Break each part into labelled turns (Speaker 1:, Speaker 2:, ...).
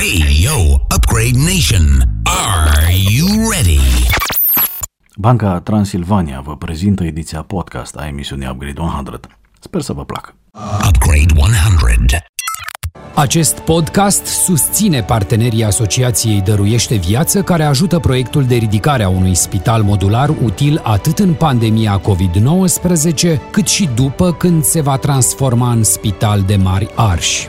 Speaker 1: Hey, yo, Upgrade Nation. Are you ready?
Speaker 2: Banca Transilvania vă prezintă ediția podcast a emisiunii Upgrade 100. Sper să vă placă.
Speaker 1: Upgrade 100.
Speaker 3: Acest podcast susține partenerii Asociației Dăruiește Viață, care ajută proiectul de ridicare a unui spital modular util atât în pandemia COVID-19, cât și după când se va transforma în spital de mari arși.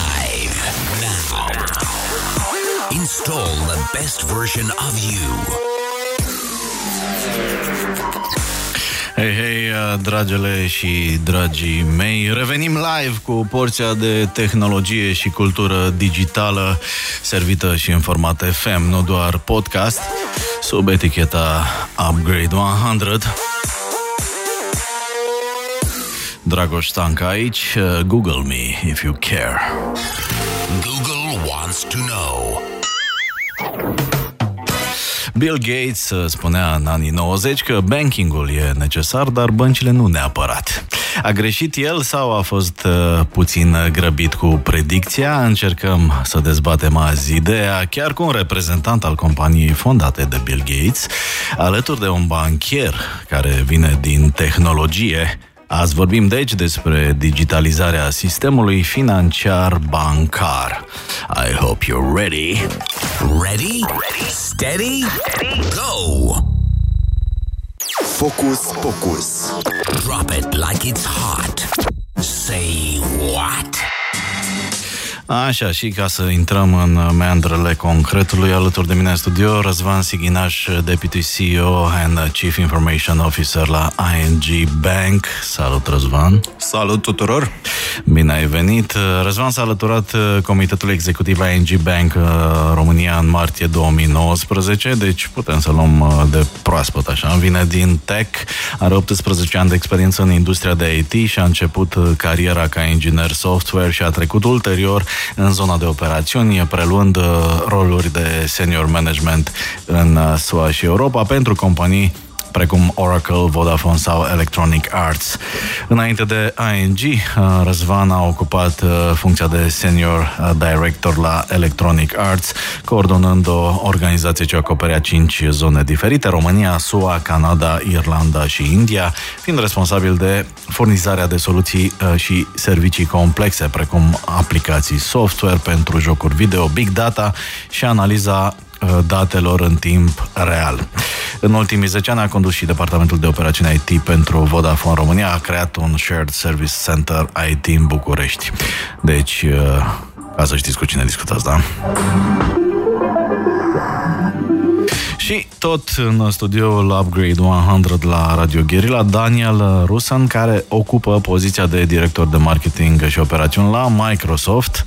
Speaker 1: Install the best version of you.
Speaker 2: Hei, hei, dragele și dragii mei, revenim live cu porția de tehnologie și cultură digitală servită și în format FM, nu doar podcast, sub eticheta Upgrade 100. Dragoș Stanca aici, Google me if you care.
Speaker 1: Google wants to know.
Speaker 2: Bill Gates uh, spunea în anii 90 că bankingul e necesar, dar băncile nu neapărat. A greșit el sau a fost uh, puțin grăbit cu predicția? Încercăm să dezbatem azi ideea chiar cu un reprezentant al companiei fondate de Bill Gates, alături de un banchier care vine din tehnologie, Azi vorbim deci despre digitalizarea sistemului financiar bancar. I hope you're ready.
Speaker 1: Ready? Ready? Steady? Go!
Speaker 4: Focus Pocus.
Speaker 1: Drop it like it's hot. Say what?
Speaker 2: Așa, și ca să intrăm în meandrele concretului, alături de mine în studio, Răzvan Sighinaș, Deputy CEO and Chief Information Officer la ING Bank. Salut, Răzvan!
Speaker 5: Salut tuturor!
Speaker 2: Bine ai venit! Răzvan s-a alăturat Comitetului Executiv ING Bank România în martie 2019, deci putem să luăm de proaspăt așa. Vine din tech, are 18 ani de experiență în industria de IT și a început cariera ca inginer software și a trecut ulterior în zona de operațiuni, preluând uh, roluri de senior management în uh, SUA și Europa pentru companii precum Oracle, Vodafone sau Electronic Arts. Înainte de ING, uh, Răzvan a ocupat funcția de senior director la Electronic Arts, coordonând o organizație ce acoperea cinci zone diferite, România, SUA, Canada, Irlanda și India, fiind responsabil de furnizarea de soluții și servicii complexe, precum aplicații software pentru jocuri video, big data și analiza datelor în timp real. În ultimii 10 ani a condus și Departamentul de Operațiuni IT pentru Vodafone România, a creat un Shared Service Center IT în București. Deci, ca să știți cu cine discutați, da? Și tot în studioul Upgrade 100 la Radio Guerilla, Daniel Rusan, care ocupă poziția de director de marketing și operațiuni la Microsoft.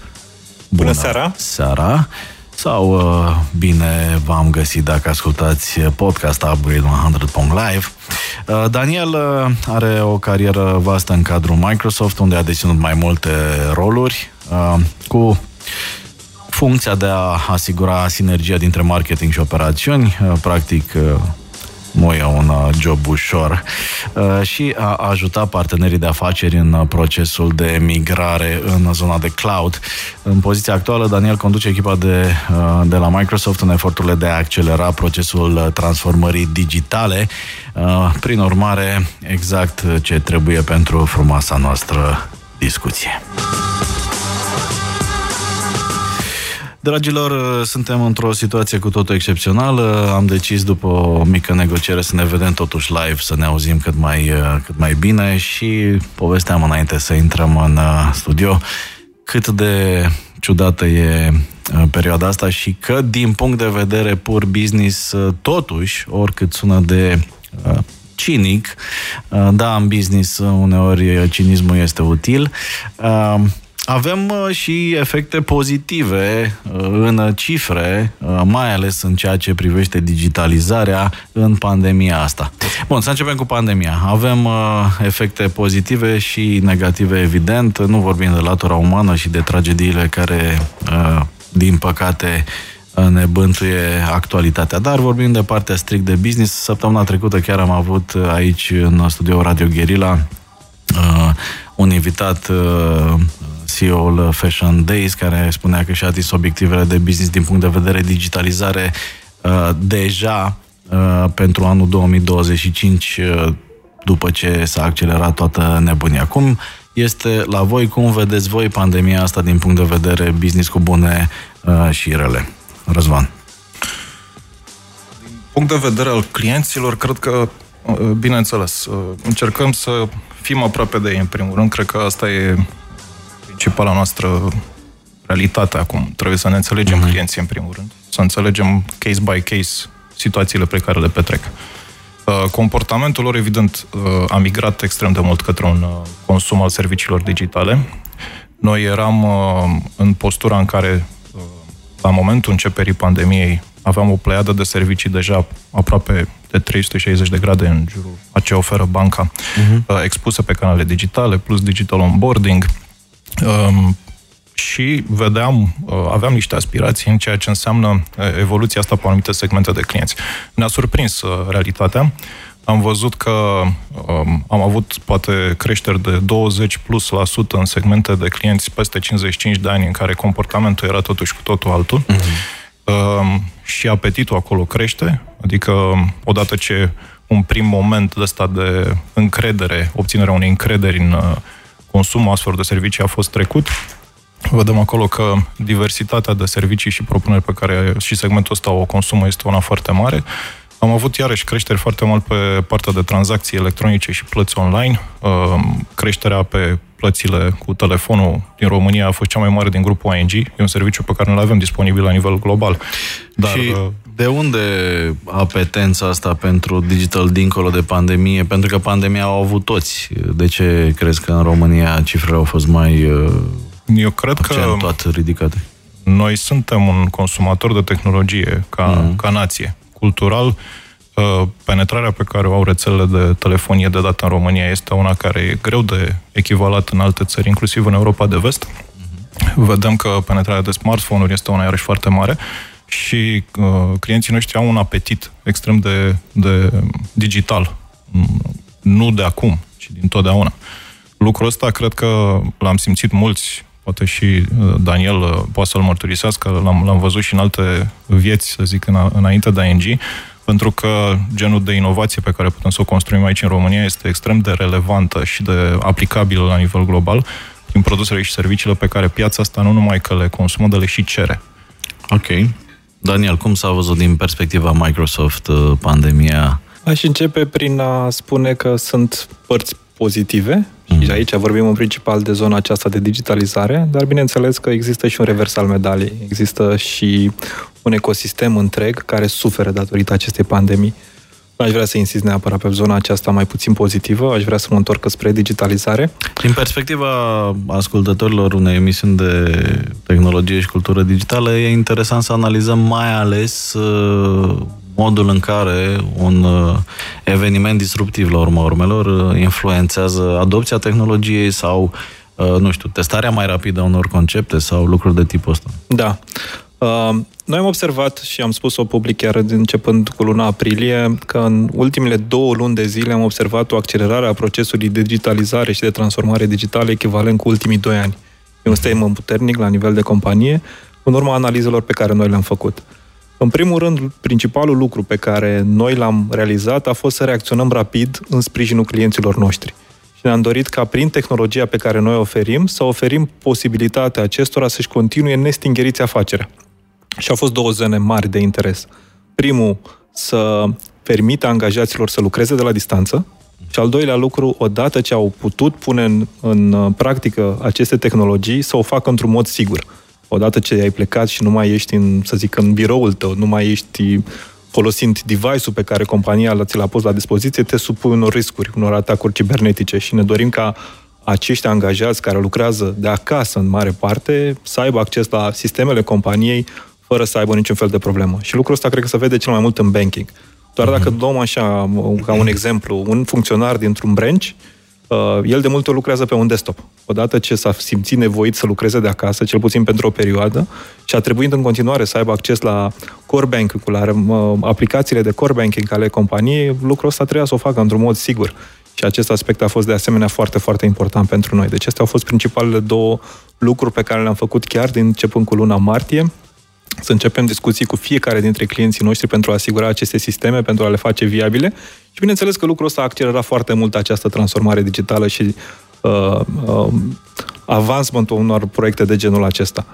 Speaker 5: Bună, Bună seara!
Speaker 2: Seara! Sau uh, bine v-am găsit dacă ascultați podcast Upgrade 100.live. Uh, Daniel uh, are o carieră vastă în cadrul Microsoft, unde a deținut mai multe roluri, cu funcția de a asigura sinergia dintre marketing și operațiuni, practic nu e un job ușor și a ajuta partenerii de afaceri în procesul de migrare în zona de cloud. În poziția actuală, Daniel conduce echipa de, de la Microsoft în eforturile de a accelera procesul transformării digitale. Prin urmare, exact ce trebuie pentru frumoasa noastră discuție. Dragilor, suntem într-o situație cu totul excepțională. Am decis după o mică negociere să ne vedem totuși live, să ne auzim cât mai, cât mai bine și povesteam înainte să intrăm în uh, studio cât de ciudată e uh, perioada asta și că din punct de vedere pur business, uh, totuși, oricât sună de cinic, da, în business uneori cinismul este util, avem uh, și efecte pozitive uh, în cifre, uh, mai ales în ceea ce privește digitalizarea în pandemia asta. Bun, să începem cu pandemia. Avem efecte pozitive și negative, evident. Nu vorbim de latura umană și de tragediile care, din păcate, ne bântuie actualitatea. Dar vorbim de partea strict de business. Săptămâna trecută chiar am avut aici în studio Radio Guerilla un invitat CEO-ul Fashion Days, care spunea că și-a atins obiectivele de business din punct de vedere digitalizare uh, deja uh, pentru anul 2025, uh, după ce s-a accelerat toată nebunia. Cum este la voi, cum vedeți voi pandemia asta din punct de vedere business cu bune și rele? Răzvan.
Speaker 5: Din punct de vedere al clienților, cred că, bineînțeles, încercăm să fim aproape de ei, în primul rând. Cred că asta e principala noastră realitate acum. Trebuie să ne înțelegem uh-huh. clienții în primul rând, să înțelegem case by case situațiile pe care le petrec. Uh, comportamentul lor, evident, uh, a migrat extrem de mult către un uh, consum al serviciilor digitale. Noi eram în postura în care, la momentul începerii pandemiei, aveam o pleiadă de servicii deja aproape de 360 de grade în jurul a ce oferă banca, uh-huh. expuse pe canale digitale, plus digital onboarding, Um, și vedeam, uh, aveam niște aspirații în ceea ce înseamnă uh, evoluția asta pe anumite segmente de clienți. Ne-a surprins uh, realitatea. Am văzut că um, am avut poate creșteri de 20 plus la sută în segmente de clienți peste 55 de ani în care comportamentul era totuși cu totul altul. Uh-huh. Uh, și apetitul acolo crește, adică odată ce un prim moment de ăsta de încredere, obținerea unei încrederi în uh, consumul astfel de servicii a fost trecut. Vedem acolo că diversitatea de servicii și propuneri pe care și segmentul ăsta o consumă este una foarte mare. Am avut iarăși creșteri foarte mult pe partea de tranzacții electronice și plăți online. Ehm, creșterea pe plățile cu telefonul din România a fost cea mai mare din grupul ING. E un serviciu pe care nu-l avem disponibil la nivel global.
Speaker 2: Dar, și uh, de unde apetența asta pentru digital dincolo de pandemie? Pentru că pandemia au avut toți. De ce crezi că în România cifrele au fost mai uh,
Speaker 5: Eu cred că
Speaker 2: ridicate?
Speaker 5: Noi suntem un consumator de tehnologie ca, mm. ca nație. Cultural, uh, penetrarea pe care o au rețelele de telefonie de dată în România este una care e greu de echivalat în alte țări, inclusiv în Europa de vest. Mm-hmm. Vedem că penetrarea de smartphone-uri este una iarăși foarte mare și uh, clienții noștri au un apetit extrem de, de digital. Mm, nu de acum, ci din totdeauna. Lucrul ăsta cred că l-am simțit mulți, poate și uh, Daniel uh, poate să-l mărturisească, l-am, l-am văzut și în alte vieți, să zic, în, înainte de ING, pentru că genul de inovație pe care putem să o construim aici în România este extrem de relevantă și de aplicabilă la nivel global prin produsele și serviciile pe care piața asta nu numai că le consumă, dar le și cere.
Speaker 2: Ok. Daniel, cum s-a văzut din perspectiva Microsoft uh, pandemia?
Speaker 4: Aș începe prin a spune că sunt părți pozitive mm. și aici vorbim în principal de zona aceasta de digitalizare, dar bineînțeles că există și un revers al medaliei. Există și un ecosistem întreg care suferă datorită acestei pandemii. Aș vrea să insist neapărat pe zona aceasta mai puțin pozitivă, aș vrea să mă întorc spre digitalizare.
Speaker 2: Din perspectiva ascultătorilor unei emisiuni de tehnologie și cultură digitală, e interesant să analizăm mai ales uh, modul în care un uh, eveniment disruptiv la urma urmelor uh, influențează adopția tehnologiei sau nu știu, testarea mai rapidă a unor concepte sau lucruri de tipul ăsta.
Speaker 4: Da. Noi am observat și am spus-o public chiar începând cu luna aprilie că în ultimele două luni de zile am observat o accelerare a procesului de digitalizare și de transformare digitală echivalent cu ultimii doi ani. E un statement puternic la nivel de companie, în urma analizelor pe care noi le-am făcut. În primul rând, principalul lucru pe care noi l-am realizat a fost să reacționăm rapid în sprijinul clienților noștri. Și ne-am dorit ca prin tehnologia pe care noi oferim să oferim posibilitatea acestora să-și continue nestingeriți afacerea. Și au fost două zone mari de interes. Primul, să permită angajaților să lucreze de la distanță, și al doilea lucru, odată ce au putut pune în, în uh, practică aceste tehnologii, să o facă într-un mod sigur. Odată ce ai plecat și nu mai ești, în, să zic, în biroul tău, nu mai ești folosind device-ul pe care compania ți l-a pus la dispoziție, te supui unor riscuri, unor atacuri cibernetice și ne dorim ca acești angajați care lucrează de acasă în mare parte să aibă acces la sistemele companiei fără să aibă niciun fel de problemă. Și lucrul ăsta cred că se vede cel mai mult în banking. Doar dacă mhm. luăm așa, ca un exemplu, un funcționar dintr-un branch, uh, el de multe ori lucrează pe un desktop. Odată ce s-a simțit nevoit să lucreze de acasă, cel puțin pentru o perioadă, și a trebuit în continuare să aibă acces la core banking, la uh, aplicațiile de core banking ale companiei, lucrul ăsta trebuia să o facă într-un mod sigur. Și acest aspect a fost de asemenea foarte, foarte important pentru noi. Deci acestea au fost principalele două lucruri pe care le-am făcut chiar din începând cu luna martie să începem discuții cu fiecare dintre clienții noștri pentru a asigura aceste sisteme, pentru a le face viabile. Și bineînțeles că lucrul ăsta a accelerat foarte mult această transformare digitală și uh, uh, avansmentul unor proiecte de genul acesta.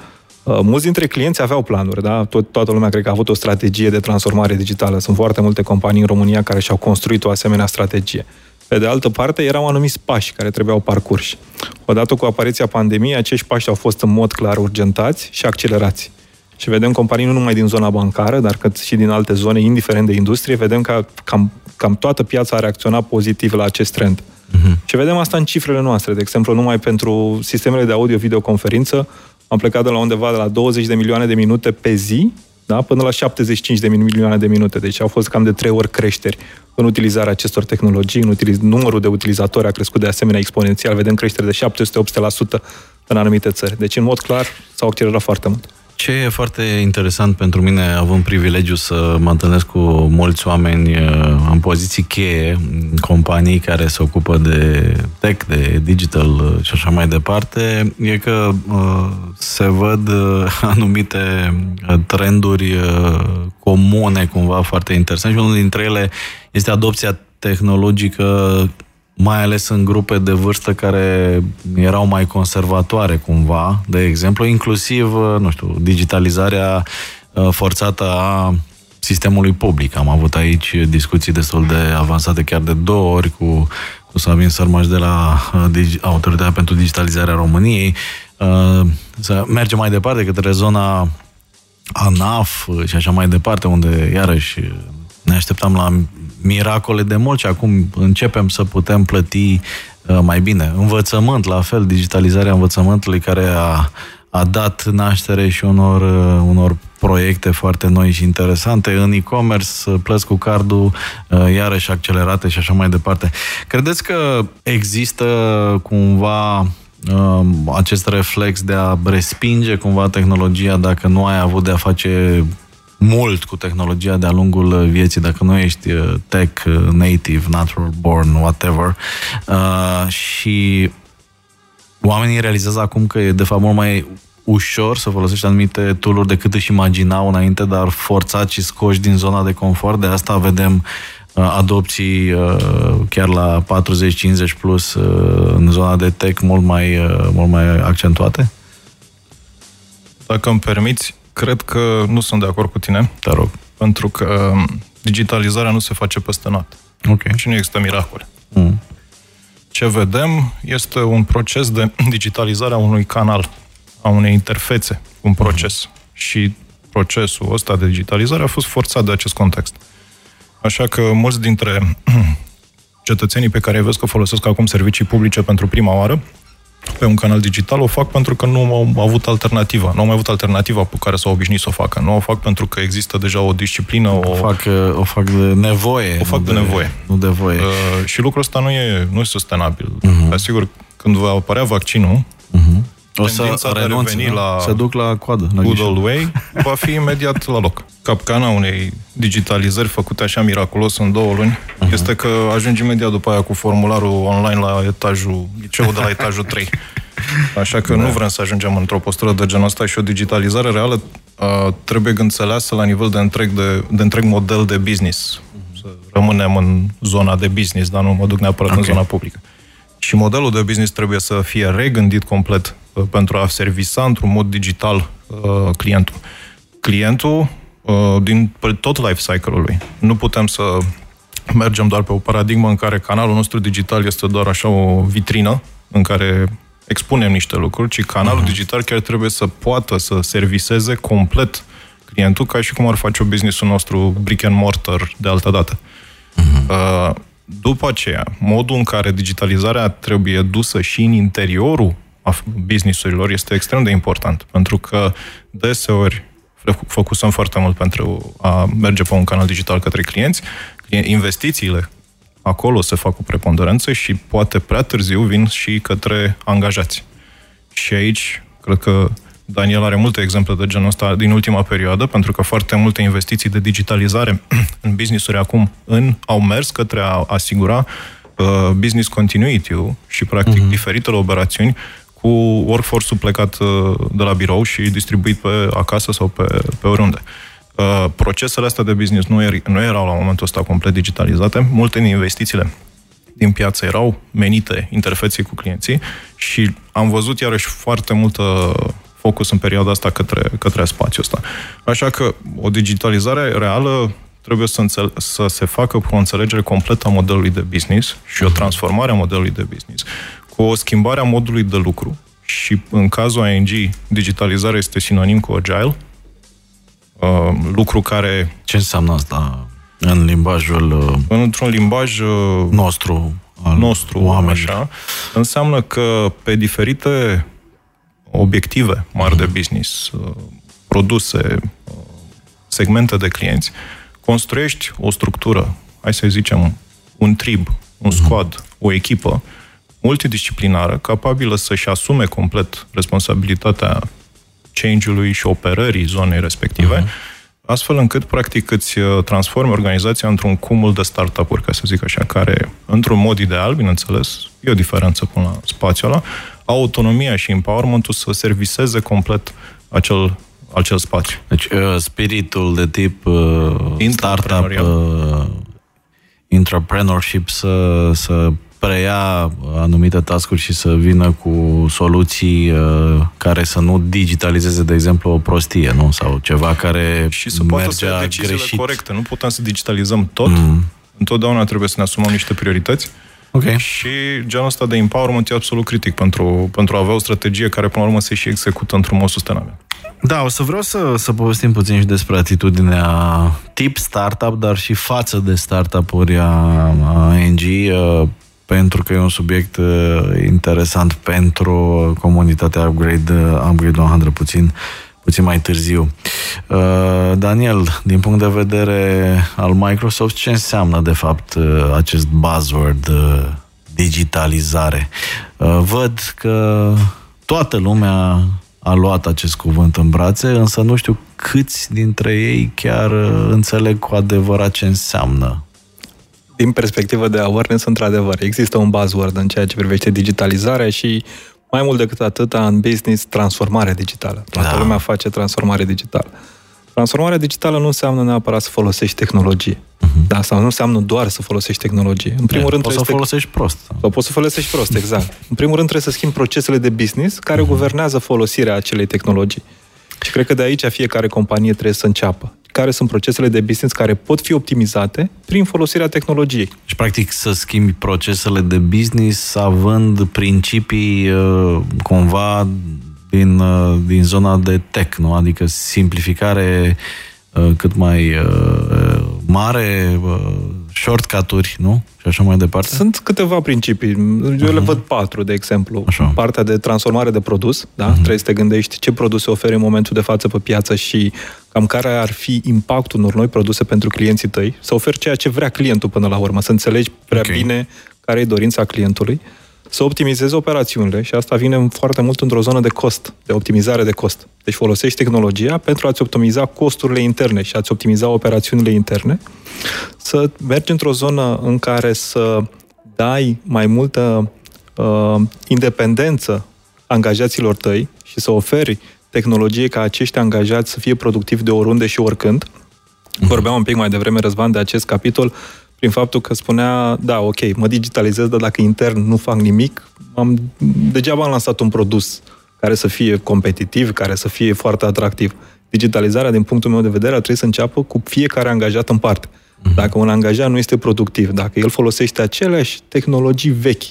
Speaker 4: Uh, mulți dintre clienți aveau planuri, da? Tot, toată lumea cred că a avut o strategie de transformare digitală. Sunt foarte multe companii în România care și-au construit o asemenea strategie. Pe de altă parte, erau anumiți pași care trebuiau parcurși. Odată cu apariția pandemiei, acești pași au fost în mod clar urgentați și accelerați și vedem companii nu numai din zona bancară, dar cât și din alte zone, indiferent de industrie, vedem că cam, cam toată piața a reacționat pozitiv la acest trend. Uh-huh. Și vedem asta în cifrele noastre. De exemplu, numai pentru sistemele de audio-videoconferință am plecat de la undeva de la 20 de milioane de minute pe zi da, până la 75 de milioane de minute. Deci au fost cam de trei ori creșteri în utilizarea acestor tehnologii, în utiliz- numărul de utilizatori a crescut de asemenea exponențial, vedem creștere de 700-800% în anumite țări. Deci, în mod clar, s-au accelerat foarte mult.
Speaker 2: Ce e foarte interesant pentru mine, având privilegiu să mă întâlnesc cu mulți oameni uh, în poziții cheie, companii care se ocupă de tech, de digital uh, și așa mai departe, e că uh, se văd anumite trenduri comune, cumva foarte interesante. Și unul dintre ele este adopția tehnologică mai ales în grupe de vârstă care erau mai conservatoare cumva, de exemplu, inclusiv, nu știu, digitalizarea uh, forțată a sistemului public. Am avut aici discuții destul de avansate, chiar de două ori cu, cu Sabin Sărmaș de la uh, Autoritatea pentru Digitalizarea României. Uh, să mergem mai departe către zona ANAF și așa mai departe, unde iarăși ne așteptam la miracole de mult și acum începem să putem plăti uh, mai bine. Învățământ, la fel, digitalizarea învățământului care a, a dat naștere și unor, uh, unor proiecte foarte noi și interesante. În e-commerce, uh, plăți cu cardul, iarăși accelerate și așa mai departe. Credeți că există cumva acest reflex de a respinge cumva tehnologia dacă nu ai avut de a face mult cu tehnologia de-a lungul vieții, dacă nu ești uh, tech uh, native, natural born, whatever. Uh, și oamenii realizează acum că e de fapt mult mai ușor să folosești anumite tool decât își imaginau înainte, dar forțat și scoși din zona de confort. De asta vedem uh, adopții uh, chiar la 40-50 plus uh, în zona de tech mult mai, mult mai accentuate?
Speaker 5: Dacă îmi permiți, cred că nu sunt de acord cu tine.
Speaker 2: Te rog.
Speaker 5: Pentru că um, digitalizarea nu se face peste noapte.
Speaker 2: Ok.
Speaker 5: Și nu există miracole. Mm. Ce vedem este un proces de digitalizare a unui canal, a unei interfețe, un proces. Mm. Și procesul ăsta de digitalizare a fost forțat de acest context. Așa că mulți dintre cetățenii pe care îi vezi că folosesc acum servicii publice pentru prima oară, pe un canal digital, o fac pentru că nu au avut alternativa. Nu au mai avut alternativa pe care s-au obișnuit să o facă. Nu o fac pentru că există deja o disciplină. O,
Speaker 2: o, fac, o fac de nevoie.
Speaker 5: O fac de, de nevoie.
Speaker 2: Nu de voie. Uh,
Speaker 5: și lucrul ăsta nu e, nu e sustenabil. Uh-huh. Asigur, când va apărea vaccinul, uh-huh
Speaker 2: o să renunțe,
Speaker 5: de la
Speaker 2: se duc la coadă. La
Speaker 5: good old way, va fi imediat la loc. Capcana unei digitalizări făcute așa miraculos în două luni uh-huh. este că ajungi imediat după aia cu formularul online la etajul, liceul de la etajul 3. Așa că da. nu vrem să ajungem într-o postură de genul ăsta și o digitalizare reală uh, trebuie înțeleasă la nivel de întreg, de, de întreg model de business. Să rămânem în zona de business, dar nu mă duc neapărat okay. în zona publică. Și modelul de business trebuie să fie regândit complet uh, pentru a servisa într-un mod digital uh, clientul. Clientul uh, din tot life cycle-ul lui. Nu putem să mergem doar pe o paradigmă în care canalul nostru digital este doar așa o vitrină în care expunem niște lucruri, ci canalul uh-huh. digital chiar trebuie să poată să serviseze complet clientul ca și cum ar face o businessul nostru brick and mortar de altă dată. Uh-huh. Uh, după aceea, modul în care digitalizarea trebuie dusă și în interiorul business-urilor este extrem de important, pentru că deseori focusăm foarte mult pentru a merge pe un canal digital către clienți, investițiile acolo se fac cu preponderență și poate prea târziu vin și către angajați. Și aici, cred că Daniel are multe exemple de genul ăsta din ultima perioadă, pentru că foarte multe investiții de digitalizare în business-uri acum în, au mers către a asigura uh, business continuity și, practic, uh-huh. diferitele operațiuni cu workforce-ul plecat uh, de la birou și distribuit pe acasă sau pe, pe oriunde. Uh, procesele astea de business nu, er, nu erau la momentul ăsta complet digitalizate. Multe din investițiile din piață erau menite interfeței cu clienții și am văzut iarăși foarte multă focus în perioada asta către, către spațiul ăsta. Așa că o digitalizare reală trebuie să, înțel- să se facă cu o înțelegere completă a modelului de business și o mhm. transformare a modelului de business, cu o schimbare a modului de lucru și în cazul ING, digitalizarea este sinonim cu agile, uh, lucru care...
Speaker 2: Ce înseamnă asta în limbajul... Uh,
Speaker 5: într-un limbaj uh,
Speaker 2: nostru,
Speaker 5: al nostru, oameni. așa, înseamnă că pe diferite obiective mari de business, uh, produse, uh, segmente de clienți, construiești o structură, hai să zicem, un trib, un mhm. squad, o echipă multidisciplinară, capabilă să-și asume complet responsabilitatea change-ului și operării zonei respective, uh-huh. astfel încât, practic, îți uh, transformi organizația într-un cumul de startup-uri, ca să zic așa, care, într-un mod ideal, bineînțeles, e o diferență până la spațiul ăla, autonomia și empowerment-ul să serviseze complet acel, acel spațiu.
Speaker 2: Deci uh, spiritul de tip uh, startup, uh, entrepreneurship să, să preia anumite tascuri și să vină cu soluții uh, care să nu digitalizeze, de exemplu, o prostie, nu? Sau ceva care
Speaker 5: Și să poată să ia greșit. corecte. Nu putem să digitalizăm tot. Mm. Întotdeauna trebuie să ne asumăm niște priorități
Speaker 2: Okay.
Speaker 5: Și genul ăsta de empowerment e absolut critic pentru, pentru a avea o strategie care, până la urmă, se și execută într-un mod sustenabil.
Speaker 2: Da, o să vreau să, să povestim puțin și despre atitudinea tip startup, dar și față de startup-uri a, a NG, uh, pentru că e un subiect uh, interesant pentru comunitatea Upgrade, uh, Upgrade 100 puțin puțin mai târziu. Uh, Daniel, din punct de vedere al Microsoft, ce înseamnă de fapt uh, acest buzzword uh, digitalizare? Văd că toată lumea a luat acest cuvânt în brațe, însă nu știu câți dintre ei chiar înțeleg cu adevărat ce înseamnă
Speaker 4: din perspectivă de awareness, într-adevăr, există un buzzword în ceea ce privește digitalizarea și mai mult decât atât, în business, transformare digitală. Toată da. lumea face transformare digitală. Transformarea digitală nu înseamnă neapărat să folosești tehnologie. Uh-huh. Da, sau nu înseamnă doar să folosești tehnologie.
Speaker 2: În primul e, rând, poți să folosești prost.
Speaker 4: Sau poți să folosești prost, exact. În primul rând, trebuie să schimbi procesele de business care uh-huh. guvernează folosirea acelei tehnologii. Și cred că de aici fiecare companie trebuie să înceapă care sunt procesele de business care pot fi optimizate prin folosirea tehnologiei.
Speaker 2: Și, practic, să schimbi procesele de business având principii uh, cumva din, uh, din zona de tech, nu? Adică simplificare uh, cât mai mare, shortcut-uri, nu? Și așa mai departe?
Speaker 4: Sunt câteva principii. Eu uh-huh. le văd patru, de exemplu. Așa. Partea de transformare de produs, da? Uh-huh. Trebuie să te gândești ce produse oferi în momentul de față pe piață și cam care ar fi impactul unor noi produse pentru clienții tăi, să oferi ceea ce vrea clientul până la urmă, să înțelegi prea okay. bine care e dorința clientului, să optimizezi operațiunile și asta vine foarte mult într-o zonă de cost, de optimizare de cost. Deci folosești tehnologia pentru a-ți optimiza costurile interne și a-ți optimiza operațiunile interne, să mergi într-o zonă în care să dai mai multă uh, independență angajaților tăi și să oferi tehnologie ca acești angajați să fie productivi de oriunde și oricând. Mhm. Vorbeam un pic mai devreme, Răzvan, de acest capitol, prin faptul că spunea, da, ok, mă digitalizez, dar dacă intern nu fac nimic, am, degeaba am lansat un produs care să fie competitiv, care să fie foarte atractiv. Digitalizarea, din punctul meu de vedere, ar trebui să înceapă cu fiecare angajat în parte. Mhm. Dacă un angajat nu este productiv, dacă el folosește aceleași tehnologii vechi,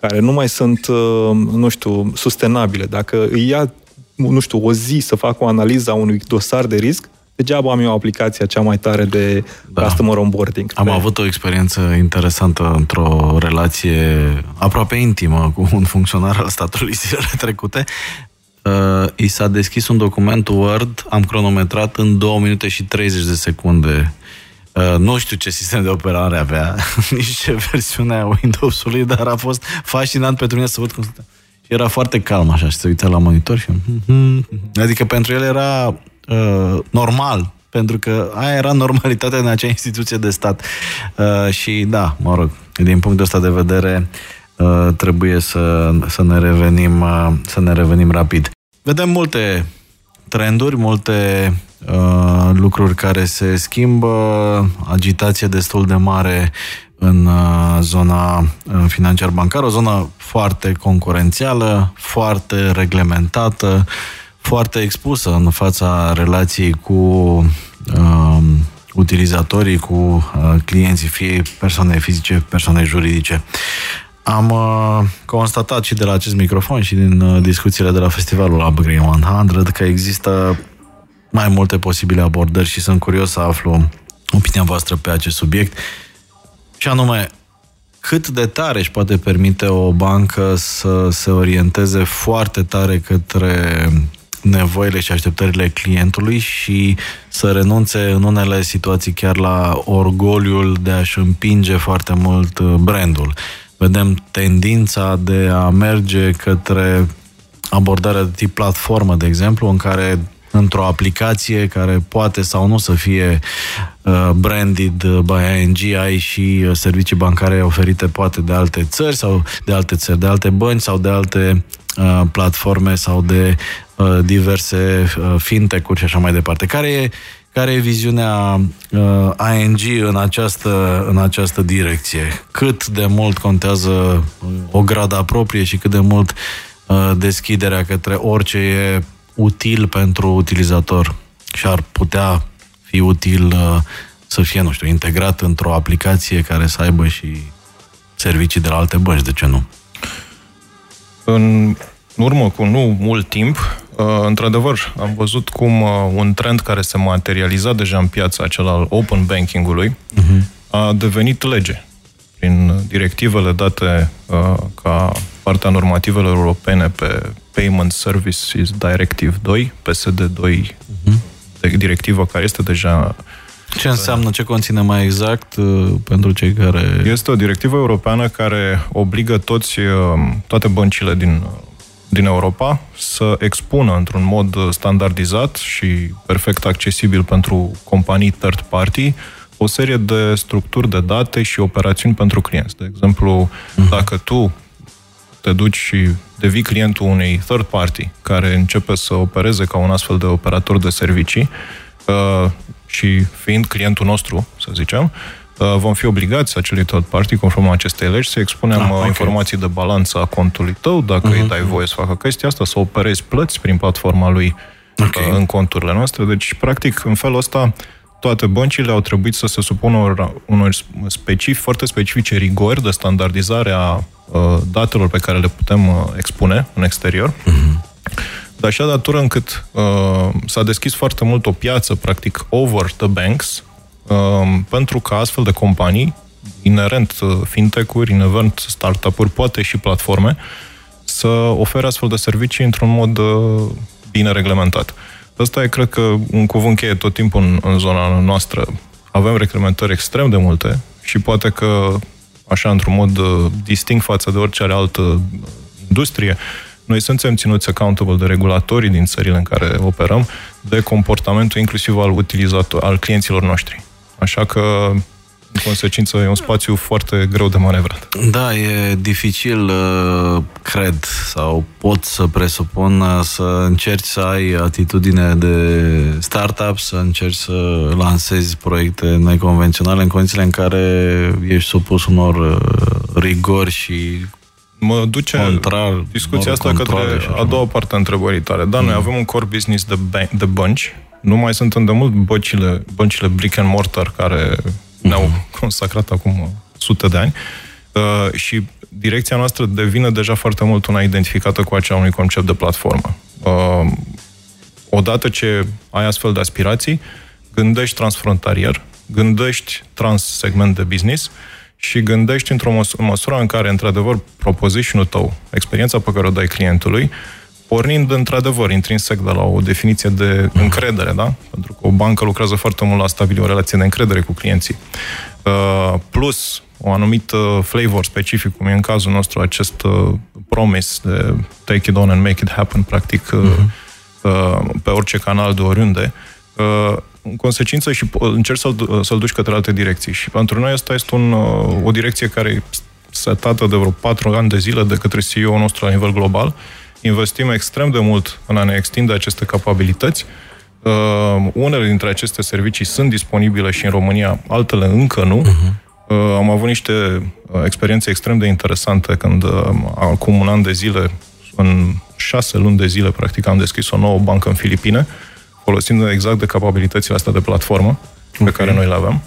Speaker 4: care nu mai sunt, uh, nu știu, sustenabile, dacă îi ia nu știu, o zi să fac o analiză a unui dosar de risc, degeaba am eu aplicația cea mai tare de da. customer onboarding.
Speaker 2: Am
Speaker 4: pe...
Speaker 2: avut o experiență interesantă într-o relație aproape intimă cu un funcționar al statului zilele trecute. Uh, i s-a deschis un document Word, am cronometrat în 2 minute și 30 de secunde. Uh, nu știu ce sistem de operare avea, nici ce versiune a Windows-ului, dar a fost fascinant pentru mine să văd cum stătea. Și era foarte calm așa și se uita la monitor și... Adică pentru el era uh, normal, pentru că aia era normalitatea în acea instituție de stat. Uh, și da, mă rog, din punctul ăsta de vedere uh, trebuie să, să, ne revenim, uh, să ne revenim rapid. Vedem multe trenduri, multe uh, lucruri care se schimbă, agitație destul de mare în uh, zona uh, financiar-bancară, o zonă foarte concurențială, foarte reglementată, foarte expusă în fața relației cu uh, utilizatorii, cu uh, clienții, fie persoane fizice, persoane juridice. Am uh, constatat și de la acest microfon și din uh, discuțiile de la festivalul Upgrade 100 că există mai multe posibile abordări și sunt curios să aflu opinia voastră pe acest subiect. Și anume, cât de tare își poate permite o bancă să se orienteze foarte tare către nevoile și așteptările clientului și să renunțe în unele situații chiar la orgoliul de a-și împinge foarte mult uh, brandul. Vedem tendința de a merge către abordarea de tip platformă, de exemplu, în care într-o aplicație care poate sau nu să fie uh, branded by ING, ai și uh, servicii bancare oferite poate de alte țări sau de alte țări, de alte bănci sau de alte uh, platforme sau de uh, diverse uh, fintech-uri și așa mai departe. Care e, care e viziunea uh, ING în această, în această direcție? Cât de mult contează o grada proprie și cât de mult uh, deschiderea către orice e util pentru utilizator și ar putea fi util uh, să fie, nu știu, integrat într-o aplicație care să aibă și servicii de la alte bănci, de ce nu?
Speaker 5: În urmă cu nu mult timp, uh, într-adevăr, am văzut cum uh, un trend care se materializa deja în piața acela al open banking-ului uh-huh. a devenit lege prin directivele date ca partea normativelor europene pe Payment Services Directive 2, PSD2, uh-huh. directivă care este deja
Speaker 2: ce înseamnă, ce conține mai exact uh, pentru cei care...
Speaker 5: Este o directivă europeană care obligă toți, uh, toate băncile din, din Europa să expună într-un mod standardizat și perfect accesibil pentru companii third party o serie de structuri de date și operațiuni pentru clienți. De exemplu, uh-huh. dacă tu te duci și devii clientul unei third party care începe să opereze ca un astfel de operator de servicii uh, și fiind clientul nostru, să zicem, uh, vom fi obligați acelui third party, conform acestei legi, să expunem ah, okay. informații de balanță a contului tău, dacă uh-huh. îi dai voie să facă chestia asta, să operezi plăți prin platforma lui okay. uh, în conturile noastre. Deci, practic, în felul ăsta, toate băncile au trebuit să se supună unor, unor specific, foarte specifice rigori de standardizare a Uh, datelor pe care le putem uh, expune în exterior. Uh-huh. De așa datură încât uh, s-a deschis foarte mult o piață, practic, over the banks, uh, pentru că astfel de companii, inerent uh, fintech-uri, inerent startup-uri, poate și platforme, să ofere astfel de servicii într-un mod uh, bine reglementat. Asta e, cred că, un cuvânt cheie tot timpul în, în zona noastră. Avem reglementări extrem de multe și poate că așa într-un mod uh, distinct față de orice altă uh, industrie, noi suntem ținuți accountable de regulatorii din țările în care operăm, de comportamentul inclusiv al utilizator, al clienților noștri. Așa că în consecință, e un spațiu foarte greu de manevrat.
Speaker 2: Da, e dificil, uh, cred, sau pot să presupun să încerci să ai atitudine de startup, să încerci să lansezi proiecte neconvenționale în condițiile în care ești supus unor uh, rigori și
Speaker 5: mă duce contrar, discuția asta către a doua parte a întrebării tale. Da, mm. noi avem un core business de, ban- de bănci, nu mai sunt îndemult băncile, băncile brick and mortar care ne-au consacrat acum sute de ani uh, și direcția noastră devine deja foarte mult una identificată cu acea unui concept de platformă. Uh, odată ce ai astfel de aspirații, gândești transfrontalier, gândești trans-segment de business și gândești într-o măs- măsură în care, într-adevăr, proposition-ul tău, experiența pe care o dai clientului, pornind într-adevăr intrinsec de la o definiție de încredere, da? Pentru că o bancă lucrează foarte mult la a stabili o relație de încredere cu clienții. Uh, plus o anumită flavor specific, cum e în cazul nostru acest uh, promise de take it on and make it happen, practic, uh-huh. uh, pe orice canal de oriunde, uh, în consecință și încerci să-l, să-l duci către alte direcții. Și pentru noi asta este un, uh, o direcție care e setată de vreo patru ani de zile de către CEO-ul nostru la nivel global. Investim extrem de mult în a ne extinde aceste capabilități. Uh, unele dintre aceste servicii sunt disponibile și în România, altele încă nu. Uh-huh. Uh, am avut niște uh, experiențe extrem de interesante când uh, acum un an de zile, în șase luni de zile, practic, am deschis o nouă bancă în Filipine, folosind exact de capabilitățile astea de platformă okay. pe care noi le avem.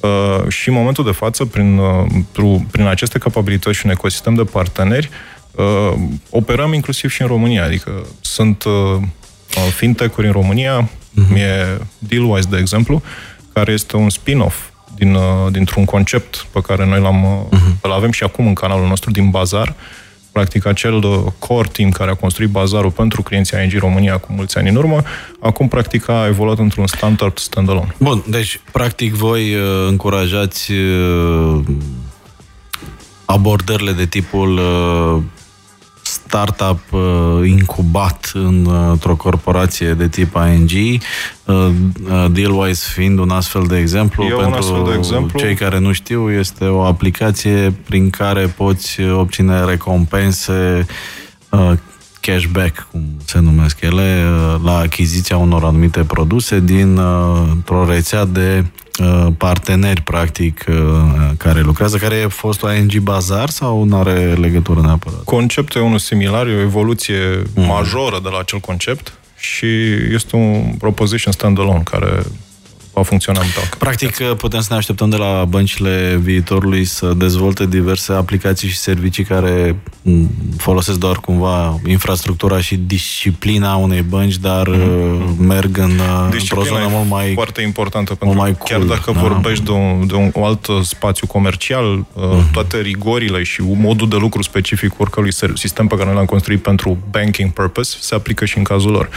Speaker 5: Uh, și în momentul de față, prin, uh, prin aceste capabilități și un ecosistem de parteneri, uh, operăm inclusiv și în România. Adică sunt uh, fintech-uri în România, uh-huh. e Dealwise, de exemplu, care este un spin-off din, uh, dintr-un concept pe care noi l-am, uh-huh. îl avem și acum în canalul nostru din Bazar, practic acel uh, core team care a construit bazarul pentru clienții ING România cu mulți ani în urmă, acum practic a evoluat într-un standard standalone.
Speaker 2: Bun, deci practic voi uh, încurajați uh, abordările de tipul uh, startup uh, incubat în, uh, într-o corporație de tip ING, uh, uh, Dealwise fiind un astfel de exemplu.
Speaker 5: E
Speaker 2: pentru
Speaker 5: un astfel de exemplu.
Speaker 2: cei care nu știu, este o aplicație prin care poți obține recompense uh, cashback, cum se numesc ele, uh, la achiziția unor anumite produse din uh, o rețea de Uh, parteneri, practic, uh, care lucrează, care e fostul ING Bazar sau nu are legătură neapărat?
Speaker 5: Conceptul e unul similar, e o evoluție mm. majoră de la acel concept și este un proposition standalone care va funcționa în talc.
Speaker 2: Practic, putem să ne așteptăm de la băncile viitorului să dezvolte diverse aplicații și servicii care folosesc doar cumva infrastructura și disciplina unei bănci, dar mm-hmm. merg în, într-o zonă mult mai
Speaker 5: foarte importantă, pentru
Speaker 2: mai
Speaker 5: cool, chiar dacă da. vorbești de un, de un alt spațiu comercial, mm-hmm. toate rigorile și modul de lucru specific oricărui sistem pe care l-am construit pentru banking purpose se aplică și în cazul lor.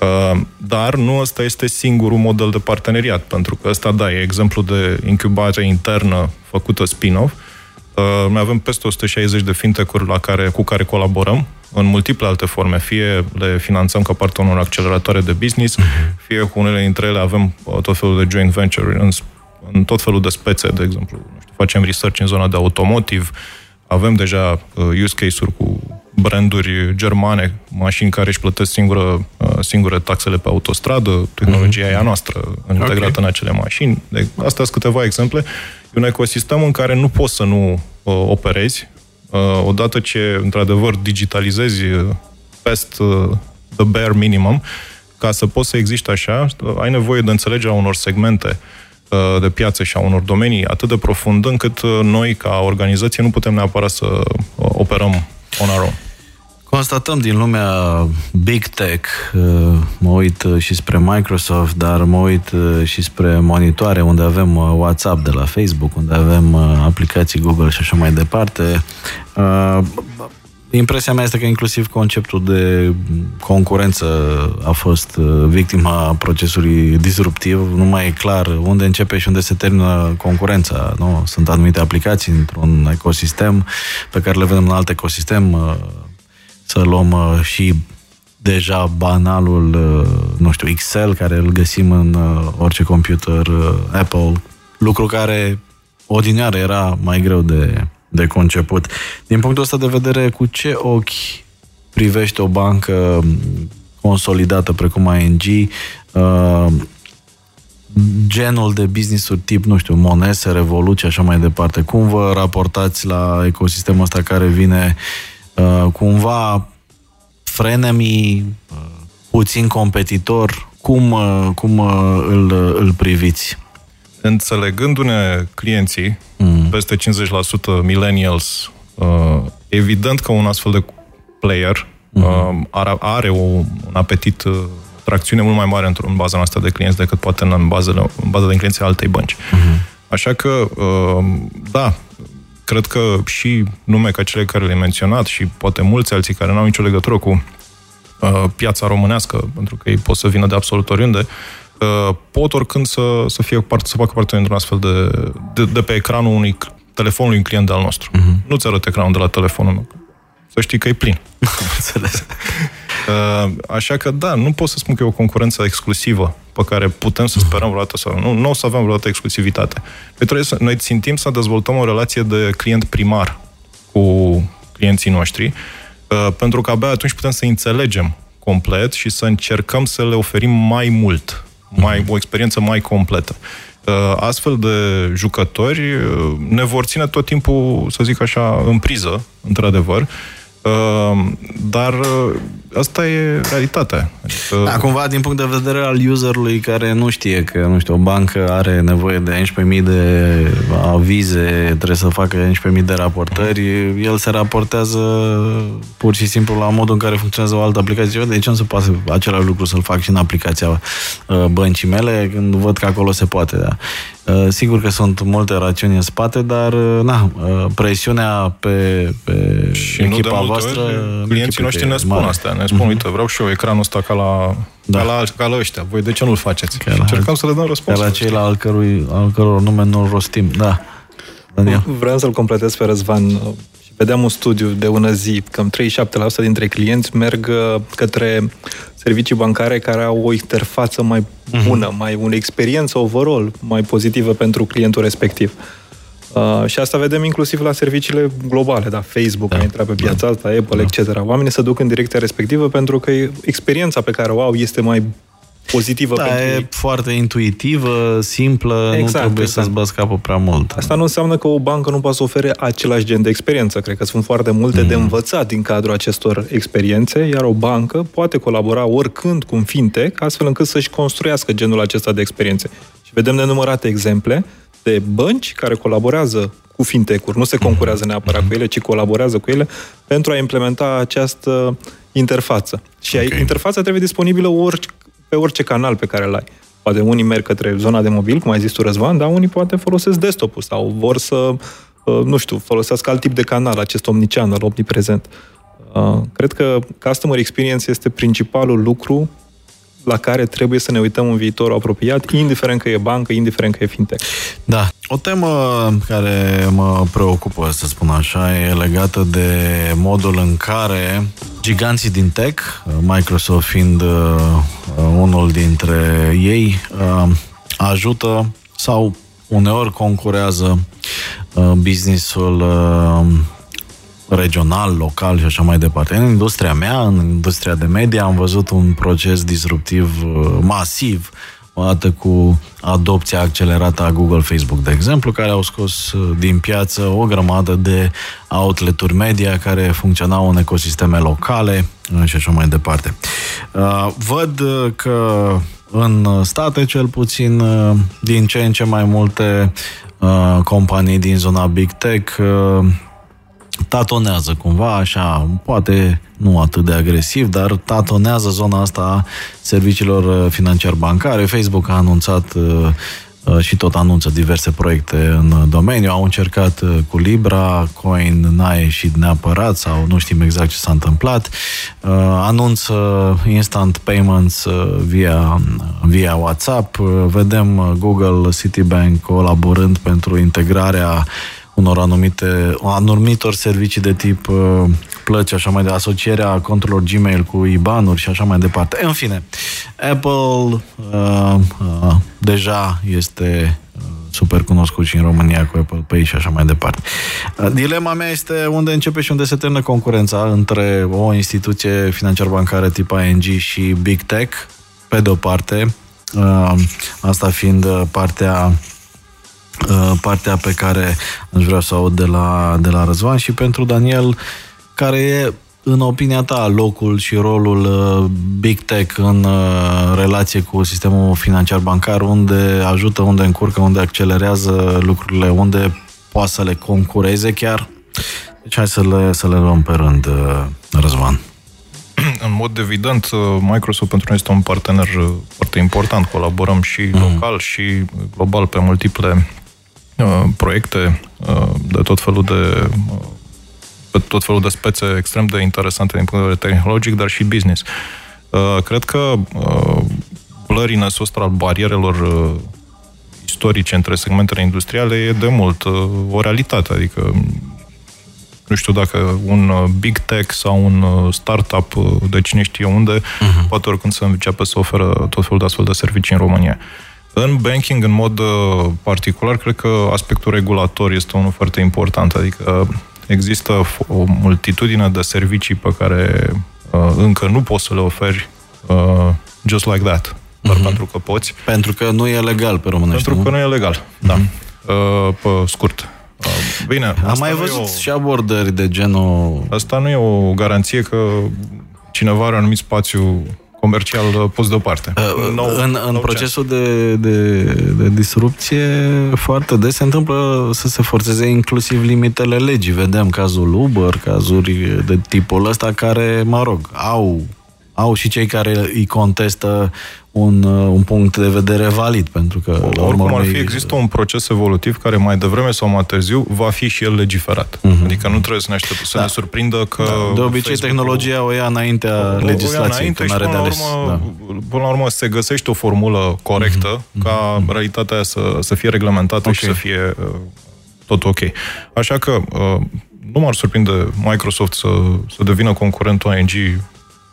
Speaker 5: Uh, dar nu ăsta este singurul model de parteneriat, pentru că ăsta, da, e exemplu de incubare internă făcută spin-off. Uh, noi avem peste 160 de fintech-uri la care, cu care colaborăm în multiple alte forme, fie le finanțăm ca parte unor acceleratoare de business, uh-huh. fie cu unele dintre ele avem uh, tot felul de joint venture în, în tot felul de spețe, de exemplu. Nu știu, facem research în zona de automotive, avem deja uh, use case-uri cu branduri germane, mașini care își plătesc singură, uh, singure taxele pe autostradă, tehnologia mm-hmm. e a noastră integrată okay. în acele mașini. De, astea sunt câteva exemple. E un ecosistem în care nu poți să nu uh, operezi. Uh, odată ce, într-adevăr, digitalizezi uh, pest uh, the bare minimum, ca să poți să existe așa, uh, ai nevoie de înțelegerea unor segmente uh, de piață și a unor domenii atât de profund încât noi, ca organizație, nu putem neapărat să operăm on our own.
Speaker 2: Constatăm din lumea Big Tech, uh, mă uit uh, și spre Microsoft, dar mă uit uh, și spre monitoare unde avem WhatsApp de la Facebook, unde avem aplicații Google și așa mai departe. Impresia mea este că inclusiv conceptul de concurență a fost victima procesului disruptiv. Nu mai e clar unde începe și unde se termină concurența. Nu? Sunt anumite aplicații într-un ecosistem pe care le vedem în alt ecosistem să luăm uh, și deja banalul, uh, nu știu, Excel, care îl găsim în uh, orice computer Apple, lucru care odinioară era mai greu de, de conceput. Din punctul ăsta de vedere, cu ce ochi privește o bancă consolidată precum ING uh, genul de business-uri tip, nu știu, Monese, Revoluție, așa mai departe. Cum vă raportați la ecosistemul ăsta care vine Uh, cumva frenemy, uh, puțin competitor, cum, uh, cum îl, îl priviți?
Speaker 5: Înțelegându-ne clienții, mm. peste 50% millennials, evident că un astfel de player mm. are, are un apetit tracțiune mult mai mare într-un baza noastră de clienți decât poate în, bazele, în baza de clienți altei bănci. Uh-huh. Așa că, uh, da, cred că și nume ca cele care le-ai menționat și poate mulți alții care nu au nicio legătură cu uh, piața românească, pentru că ei pot să vină de absolut oriunde, uh, pot oricând să, să fie parte, să facă parte dintr-un astfel de, de, de pe ecranul unui telefonului un client al nostru. Uh-huh. Nu-ți arăt ecranul de la telefonul meu. Să știi că e plin. Înțeles. Uh, așa că, da, nu pot să spun că e o concurență exclusivă pe care putem să sperăm vreodată să nu, nu o să avem vreodată exclusivitate. Noi, trebuie să, noi țintim să dezvoltăm o relație de client primar cu clienții noștri, uh, pentru că abia atunci putem să înțelegem complet și să încercăm să le oferim mai mult, mai, o experiență mai completă. Uh, astfel de jucători ne vor ține tot timpul, să zic așa, în priză, într-adevăr, Ehm, dar uh, asta e realitatea.
Speaker 2: Adică... Da, cumva din punct de vedere al userului care nu știe că, nu știu, o bancă are nevoie de 11.000 de avize, trebuie să facă 11.000 de raportări, el se raportează pur și simplu la modul în care funcționează o altă aplicație. De ce nu se poate același lucru să-l fac și în aplicația uh, băncii mele când văd că acolo se poate, da. Uh, sigur că sunt multe rațiuni în spate, dar uh, na, uh, presiunea pe, pe
Speaker 5: și
Speaker 2: echipa
Speaker 5: nu
Speaker 2: voastră...
Speaker 5: Clienții noștri ne spun mare. asta, ne spun, mm-hmm. uite, vreau și eu ecranul ăsta ca la, da. ca, la, ca la ăștia, voi de ce nu-l faceți? Ca și încercăm să le dăm răspuns.
Speaker 2: Ca la cei la al, cărui, al căror nume nu-l rostim, da.
Speaker 4: Daniel. Vreau să-l completez pe Răzvan și vedeam un studiu de ună zi, cam 37% dintre clienți merg către servicii bancare care au o interfață mai mhm. bună, uh-huh. mai o experiență overall mai pozitivă pentru clientul respectiv. Uh, și asta vedem inclusiv la serviciile globale, da, Facebook da. a intrat pe piața da. asta, Apple, da. etc. Oamenii se duc în direcția respectivă pentru că experiența pe care o au este mai pozitivă
Speaker 2: da,
Speaker 4: pentru
Speaker 2: e
Speaker 4: ei.
Speaker 2: foarte intuitivă, simplă, exact, nu trebuie exact. să-ți bați capul prea mult.
Speaker 4: Asta nu înseamnă că o bancă nu poate să ofere același gen de experiență. Cred că sunt foarte multe mm. de învățat din cadrul acestor experiențe, iar o bancă poate colabora oricând cu un fintech, astfel încât să-și construiască genul acesta de experiențe. Și vedem nenumărate exemple de bănci care colaborează cu fintech-uri, nu se concurează neapărat cu ele, ci colaborează cu ele pentru a implementa această interfață. Și okay. interfața trebuie disponibilă ori, pe orice canal pe care îl ai. Poate unii merg către zona de mobil, cum ai zis tu, Răzvan, dar unii poate folosesc desktop-ul sau vor să, uh, nu știu, folosească alt tip de canal, acest omnichannel, omniprezent. Uh, cred că customer experience este principalul lucru la care trebuie să ne uităm în viitorul apropiat, indiferent că e bancă, indiferent că e fintech.
Speaker 2: Da. O temă care mă preocupă, să spun așa, e legată de modul în care giganții din tech, Microsoft fiind uh, unul dintre ei, uh, ajută sau uneori concurează uh, businessul uh, regional, local și așa mai departe. În industria mea, în industria de media, am văzut un proces disruptiv uh, masiv odată cu adopția accelerată a Google Facebook, de exemplu, care au scos uh, din piață o grămadă de outleturi media care funcționau în ecosisteme locale uh, și așa mai departe. Văd că în state, cel puțin, din ce în ce mai multe companii din zona Big Tech tatonează cumva, așa, poate nu atât de agresiv, dar tatonează zona asta a serviciilor uh, financiar-bancare. Facebook a anunțat uh, uh, și tot anunță diverse proiecte în domeniu. Au încercat cu Libra, Coin n-a ieșit neapărat sau nu știm exact ce s-a întâmplat. Anunță instant payments via, via WhatsApp. Vedem Google, Citibank colaborând pentru integrarea unor anumite, anumitor servicii de tip uh, plăci, așa mai de asocierea conturilor Gmail cu IBAN-uri și așa mai departe. În fine, Apple uh, uh, deja este uh, super cunoscut și în România cu Apple Pay și așa mai departe. Uh, dilema mea este unde începe și unde se termină concurența între o instituție financiar-bancară tip ING și Big Tech, pe de o parte, uh, asta fiind partea Uh, partea pe care aș vrea să aud de la, de la Răzvan și pentru Daniel, care e în opinia ta, locul și rolul uh, Big Tech în uh, relație cu sistemul financiar bancar, unde ajută, unde încurcă, unde accelerează lucrurile, unde poate să le concureze chiar? Deci hai să le, să le luăm pe rând, Răzvan.
Speaker 5: în mod evident, Microsoft pentru noi este un partener foarte important. Colaborăm și mm. local și global pe multiple uh, proiecte uh, de tot felul de uh, pe tot felul de spețe extrem de interesante din punct de vedere tehnologic, dar și business. Uh, cred că uh, blurriness-ul ăsta al barierelor uh, istorice între segmentele industriale e de mult uh, o realitate, adică nu știu dacă un uh, big tech sau un uh, startup uh, de cine știe unde, uh-huh. poate oricând să înceapă să oferă tot felul de astfel de servicii în România. În banking, în mod particular, cred că aspectul regulator este unul foarte important, adică există o multitudine de servicii pe care uh, încă nu poți să le oferi uh, just like that, doar uh-huh. pentru că poți.
Speaker 2: Pentru că nu e legal pe românești,
Speaker 5: Pentru nu? că nu e legal, uh-huh. da. Uh, pe scurt. Bine,
Speaker 2: Am mai văzut o... și abordări de genul...
Speaker 5: Asta nu e o garanție că cineva are un anumit spațiu comercial uh, pus deoparte.
Speaker 2: Uh, nou, în în nou procesul de, de, de disrupție, foarte des se întâmplă să se forțeze inclusiv limitele legii. Vedem cazul Uber, cazuri de tipul ăsta care, mă rog, au au și cei care îi contestă un, uh, un punct de vedere valid, pentru că...
Speaker 5: La Oricum ar fi, există un proces evolutiv care mai devreme sau mai târziu va fi și el legiferat. Uh-huh. Adică nu trebuie să ne, aștept, să da. ne surprindă că... Da.
Speaker 2: De obicei, tehnologia o ia înaintea o, legislației,
Speaker 5: o ia înainte și până, ales. urmă, da. până la urmă se găsește o formulă corectă uh-huh. ca uh-huh. realitatea să, să fie reglementată okay. și să fie uh, tot ok. Așa că uh, nu m-ar surprinde Microsoft să, să devină concurentul ING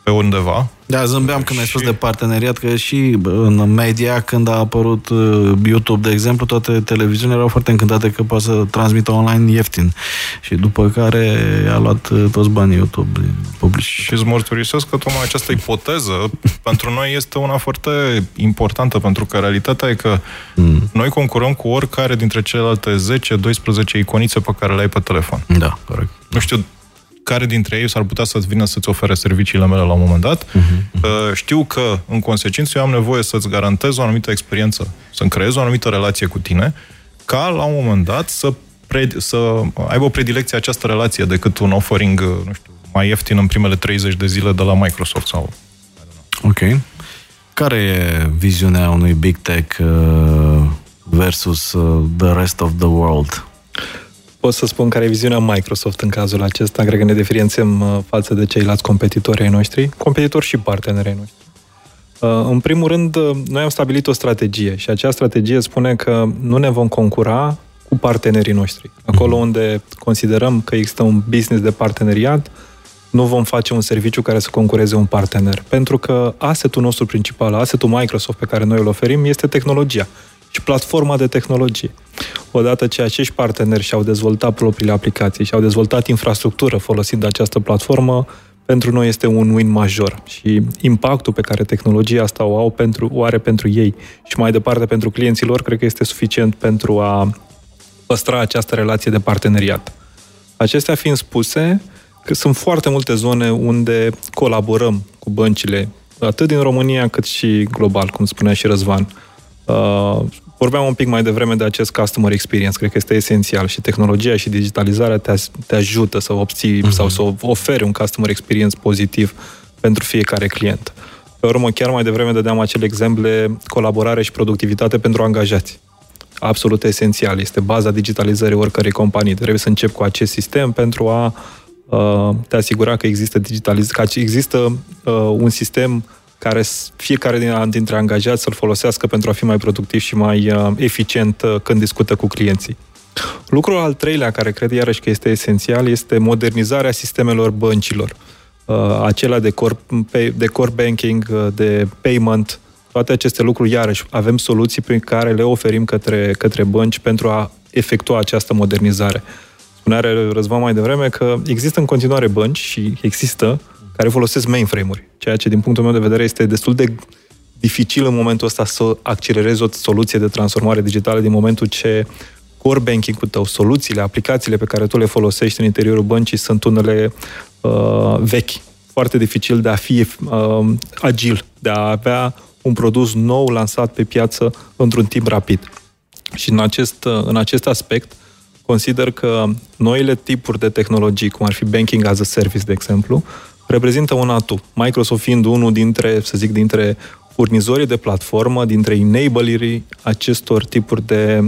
Speaker 5: pe undeva.
Speaker 2: Da, zâmbeam când și... ai spus de parteneriat, că și în media, când a apărut uh, YouTube, de exemplu, toate televiziunile erau foarte încântate că poate să transmită online ieftin. Și după care a luat uh, toți banii YouTube publici.
Speaker 5: Și îți mărturisesc că tocmai această ipoteză pentru noi este una foarte importantă, pentru că realitatea e că mm. noi concurăm cu oricare dintre celelalte 10-12 iconițe pe care le ai pe telefon.
Speaker 2: Da, corect.
Speaker 5: Nu știu care dintre ei s-ar putea să-ți vină să-ți ofere serviciile mele la un moment dat. Uh-huh. Știu că, în consecință, eu am nevoie să-ți garantez o anumită experiență, să-mi creez o anumită relație cu tine, ca, la un moment dat, să, pre- să aibă o predilecție această relație decât un offering, nu știu, mai ieftin în primele 30 de zile de la Microsoft sau...
Speaker 2: Ok. Care e viziunea unui big tech uh, versus uh, the rest of the world?
Speaker 4: Pot să spun care e viziunea Microsoft în cazul acesta. Cred că ne diferențiem uh, față de ceilalți competitori ai noștri, competitori și parteneri ai noștri. Uh, în primul rând, uh, noi am stabilit o strategie și acea strategie spune că nu ne vom concura cu partenerii noștri. Acolo mhm. unde considerăm că există un business de parteneriat, nu vom face un serviciu care să concureze un partener. Pentru că asetul nostru principal, asetul Microsoft pe care noi îl oferim, este tehnologia și platforma de tehnologie. Odată ce acești parteneri și-au dezvoltat propriile aplicații și-au dezvoltat infrastructură folosind această platformă, pentru noi este un win major și impactul pe care tehnologia asta o, au pentru, o are pentru ei și mai departe pentru clienții lor, cred că este suficient pentru a păstra această relație de parteneriat. Acestea fiind spuse, că sunt foarte multe zone unde colaborăm cu băncile, atât din România cât și global, cum spunea și Răzvan. Uh, Vorbeam un pic mai devreme de acest customer experience, cred că este esențial și tehnologia și digitalizarea te, te ajută să obții uh-huh. sau să oferi un customer experience pozitiv pentru fiecare client. Pe urmă, chiar mai devreme dădeam acele exemple colaborare și productivitate pentru angajați. Absolut esențial. Este baza digitalizării oricărei companii. Trebuie să încep cu acest sistem pentru a uh, te asigura că există digitalizare, că există uh, un sistem care fiecare dintre angajați să-l folosească pentru a fi mai productiv și mai uh, eficient uh, când discută cu clienții. Lucrul al treilea, care cred iarăși că este esențial, este modernizarea sistemelor băncilor. Uh, acelea de core, de core banking, de payment, toate aceste lucruri, iarăși, avem soluții prin care le oferim către, către bănci pentru a efectua această modernizare. Spunea Răzvan mai devreme că există în continuare bănci și există care folosesc mainframe-uri, ceea ce din punctul meu de vedere este destul de dificil în momentul ăsta să accelerezi o soluție de transformare digitală din momentul ce core banking-ul tău, soluțiile, aplicațiile pe care tu le folosești în interiorul băncii sunt unele uh, vechi, foarte dificil de a fi uh, agil, de a avea un produs nou lansat pe piață într-un timp rapid. Și în acest, în acest aspect, consider că noile tipuri de tehnologii, cum ar fi banking as a service, de exemplu, reprezintă un atu. Microsoft fiind unul dintre, să zic, dintre furnizorii de platformă, dintre enablerii acestor tipuri de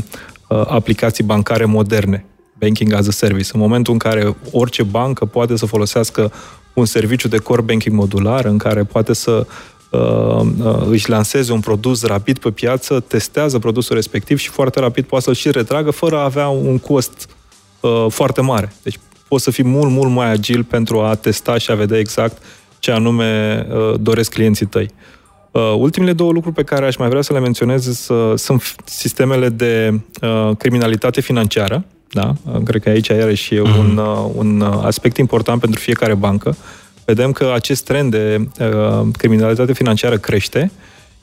Speaker 4: uh, aplicații bancare moderne, banking as a service. În momentul în care orice bancă poate să folosească un serviciu de core banking modular, în care poate să uh, uh, își lanseze un produs rapid pe piață, testează produsul respectiv și foarte rapid poate să-l și retragă fără a avea un cost uh, foarte mare. Deci poți să fii mult, mult mai agil pentru a testa și a vedea exact ce anume uh, doresc clienții tăi. Uh, ultimele două lucruri pe care aș mai vrea să le menționez uh, sunt sistemele de uh, criminalitate financiară. Da? Uh, cred că aici iarăși e mm. un, uh, un aspect important pentru fiecare bancă. Vedem că acest trend de uh, criminalitate financiară crește,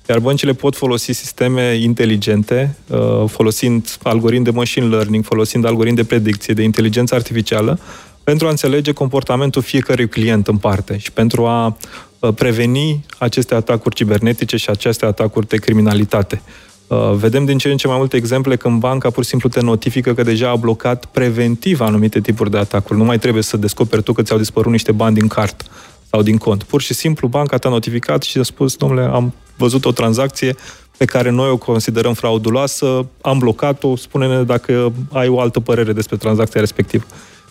Speaker 4: iar băncile pot folosi sisteme inteligente, uh, folosind algoritmi de machine learning, folosind algoritmi de predicție, de inteligență artificială, pentru a înțelege comportamentul fiecărui client în parte și pentru a uh, preveni aceste atacuri cibernetice și aceste atacuri de criminalitate. Uh, vedem din ce în ce mai multe exemple când banca pur și simplu te notifică că deja a blocat preventiv anumite tipuri de atacuri. Nu mai trebuie să descoperi tu că ți-au dispărut niște bani din cart sau din cont. Pur și simplu banca te-a notificat și a spus, domnule, am văzut o tranzacție pe care noi o considerăm frauduloasă, am blocat-o, spune-ne dacă ai o altă părere despre tranzacția respectivă.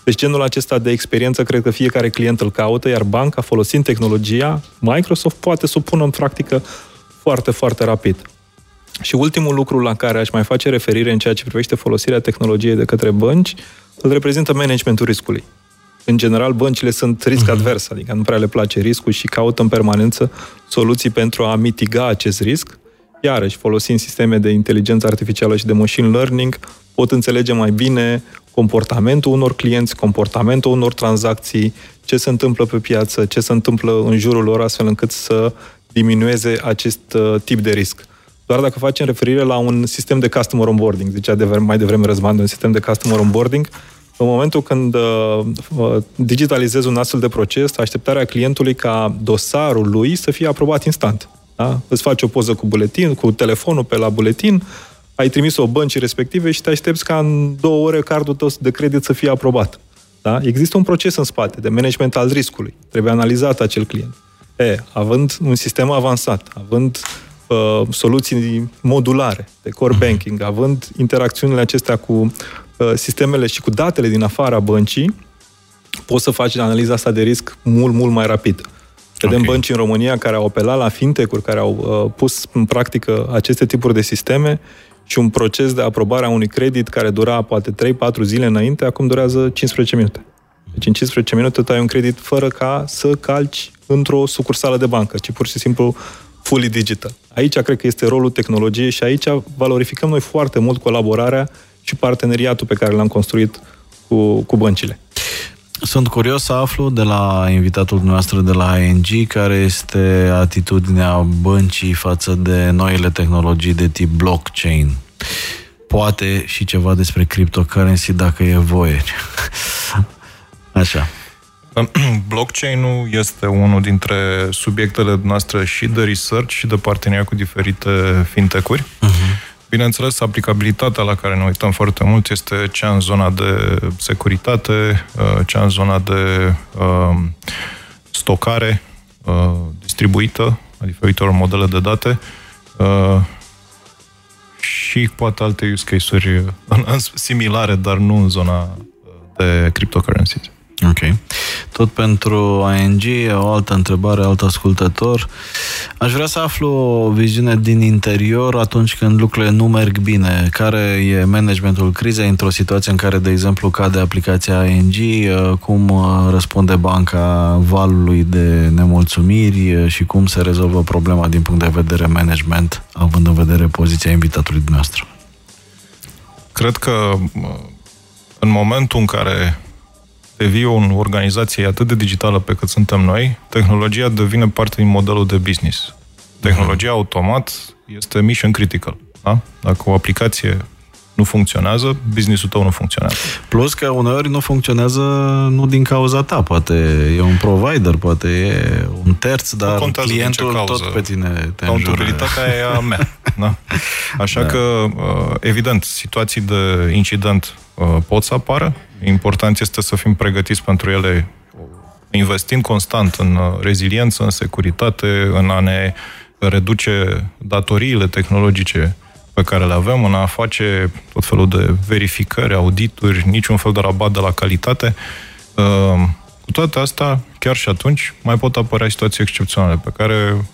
Speaker 4: Deci genul acesta de experiență cred că fiecare client îl caută, iar banca, folosind tehnologia, Microsoft poate să o pună în practică foarte, foarte rapid. Și ultimul lucru la care aș mai face referire în ceea ce privește folosirea tehnologiei de către bănci, îl reprezintă managementul riscului. În general, băncile sunt risc mhm. advers, adică nu prea le place riscul și caută în permanență soluții pentru a mitiga acest risc. Iarăși, folosind sisteme de inteligență artificială și de machine learning, pot înțelege mai bine comportamentul unor clienți, comportamentul unor tranzacții, ce se întâmplă pe piață, ce se întâmplă în jurul lor, astfel încât să diminueze acest uh, tip de risc. Doar dacă facem referire la un sistem de customer onboarding, zicea de mai devreme Răzvan, un sistem de customer onboarding, în momentul când uh, uh, digitalizezi un astfel de proces, așteptarea clientului ca dosarul lui să fie aprobat instant. Da? Îți faci o poză cu buletin, cu telefonul pe la buletin, ai trimis-o băncii respective și te aștepți ca în două ore cardul tău de credit să fie aprobat. Da? Există un proces în spate de management al riscului. Trebuie analizat acel client. E, având un sistem avansat, având uh, soluții modulare de core mhm. banking, având interacțiunile acestea cu uh, sistemele și cu datele din afara băncii, poți să faci analiza asta de risc mult, mult mai rapid. Vedem okay. bănci în România care au apelat la fintech-uri, care au uh, pus în practică aceste tipuri de sisteme și un proces de aprobare a unui credit care dura poate 3-4 zile înainte, acum durează 15 minute. Deci în 15 minute tu ai un credit fără ca să calci într-o sucursală de bancă, ci pur și simplu fully digital. Aici cred că este rolul tehnologiei și aici valorificăm noi foarte mult colaborarea și parteneriatul pe care l-am construit cu, cu băncile.
Speaker 2: Sunt curios să aflu de la invitatul nostru de la ING care este atitudinea băncii față de noile tehnologii de tip blockchain. Poate și ceva despre cryptocurrency dacă e voie. Așa.
Speaker 5: Blockchain-ul este unul dintre subiectele noastre și de research și de parteneria cu diferite fintech-uri. Uh-huh. Bineînțeles, aplicabilitatea la care ne uităm foarte mult este cea în zona de securitate, uh, cea în zona de uh, stocare uh, distribuită a diferitor modele de date uh, și poate alte use case-uri similare, dar nu în zona de cryptocurrencies.
Speaker 2: Ok. Tot pentru ING, o altă întrebare, alt ascultător. Aș vrea să aflu o viziune din interior atunci când lucrurile nu merg bine. Care e managementul crizei într-o situație în care, de exemplu, cade aplicația ING? Cum uh, răspunde banca valului de nemulțumiri uh, și cum se rezolvă problema din punct de vedere management, având în vedere poziția invitatului dumneavoastră?
Speaker 5: Cred că uh, în momentul în care devii o organizație atât de digitală pe cât suntem noi, tehnologia devine parte din modelul de business. Tehnologia uh-huh. automat este mission critical. Da? Dacă o aplicație nu funcționează, businessul tău nu funcționează.
Speaker 2: Plus că uneori nu funcționează nu din cauza ta, poate e un provider, poate e un terț, dar clientul tot pe tine te
Speaker 5: Contabilitatea e a mea. Da? Așa da. că, uh, evident, situații de incident uh, pot să apară. Important este să fim pregătiți pentru ele investind constant în uh, reziliență, în securitate, în a ne reduce datoriile tehnologice pe care le avem, în a face tot felul de verificări, audituri, niciun fel de rabat de la calitate. Uh, cu toate astea, chiar și atunci, mai pot apărea situații excepționale pe care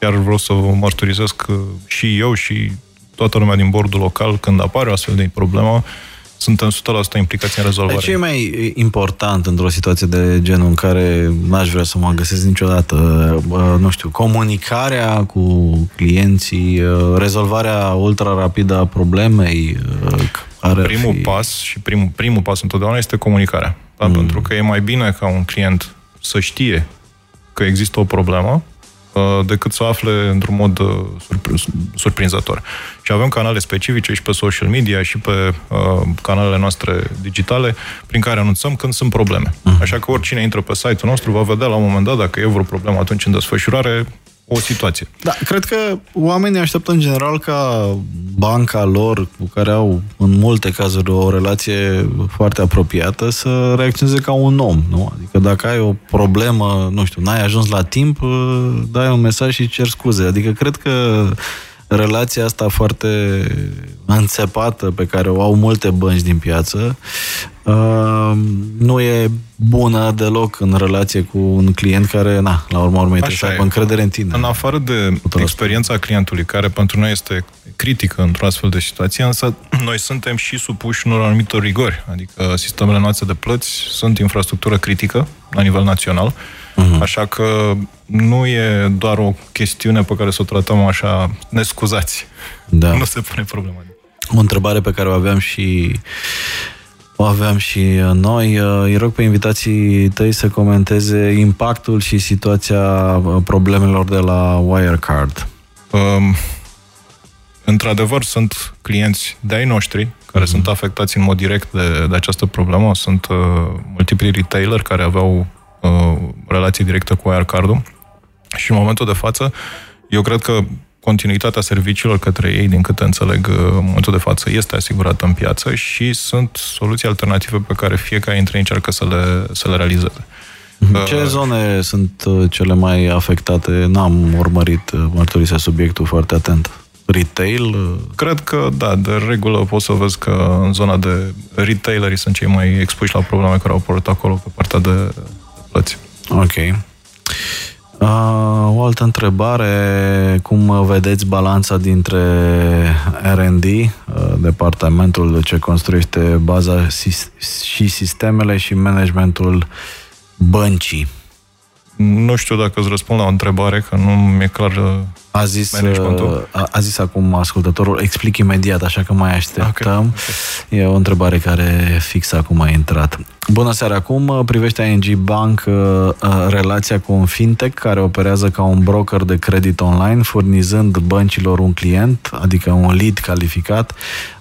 Speaker 5: chiar vreau să vă mărturisesc și eu și toată lumea din bordul local, când apare o astfel de problemă, suntem 100% implicați în rezolvare.
Speaker 2: Ce e mai important într-o situație de genul în care n-aș vrea să mă găsesc niciodată? Nu știu, comunicarea cu clienții, rezolvarea ultra rapidă a problemei?
Speaker 5: Care primul fi... pas și primul, primul pas întotdeauna este comunicarea. Da? Mm. Pentru că e mai bine ca un client să știe că există o problemă Uh, decât să afle într-un mod uh, surprinzător. Și avem canale specifice și pe social media și pe uh, canalele noastre digitale prin care anunțăm când sunt probleme. Uh-huh. Așa că oricine intră pe site-ul nostru va vedea la un moment dat dacă e vreo problemă atunci în desfășurare, o situație.
Speaker 2: Da, cred că oamenii așteaptă în general ca banca lor, cu care au în multe cazuri o relație foarte apropiată, să reacționeze ca un om, nu? Adică dacă ai o problemă, nu știu, n-ai ajuns la timp, dai un mesaj și cer scuze. Adică cred că relația asta foarte înțepată pe care o au multe bănci din piață uh, nu e bună deloc în relație cu un client care, na, la urma urmei, trebuie să aibă încredere în tine.
Speaker 5: În afară de experiența clientului, care pentru noi este critică într-o astfel de situație, însă noi suntem și supuși unor anumitor rigori. Adică sistemele noastre de plăți sunt infrastructură critică la nivel național, uh-huh. așa că nu e doar o chestiune pe care să o tratăm așa nescuzați. Da. Nu se pune problema.
Speaker 2: O întrebare pe care o aveam și o aveam și noi. Îi rog pe invitații tăi să comenteze impactul și situația problemelor de la Wirecard. Um,
Speaker 5: într-adevăr, sunt clienți de-ai noștri care uh-huh. sunt afectați în mod direct de, de această problemă. Sunt uh, multipli retailer care aveau uh, relație directă cu Wirecard-ul și în momentul de față, eu cred că continuitatea serviciilor către ei, din câte înțeleg uh, în momentul de față, este asigurată în piață și sunt soluții alternative pe care fiecare dintre ei încearcă să le, să le realizeze.
Speaker 2: Mhm. Ce uh, zone sunt uh, cele mai afectate? N-am urmărit, mărturisea subiectul foarte atent. Retail?
Speaker 5: Cred că, da, de regulă poți să vezi că în zona de retaileri sunt cei mai expuși la probleme care au apărut acolo pe partea de, de plăți.
Speaker 2: Ok. Uh, o altă întrebare, cum vedeți balanța dintre R&D, uh, departamentul ce construiește baza și sistemele și managementul băncii?
Speaker 5: Nu știu dacă îți răspund la o întrebare, că nu mi-e clar uh,
Speaker 2: a zis, uh, a, a zis acum ascultătorul, explic imediat, așa că mai așteptăm. Okay, okay. E o întrebare care fix acum a intrat. Bună seara, cum uh, privește ING Bank relația cu un fintech care operează ca un broker de credit online, furnizând băncilor un client, adică un lead calificat,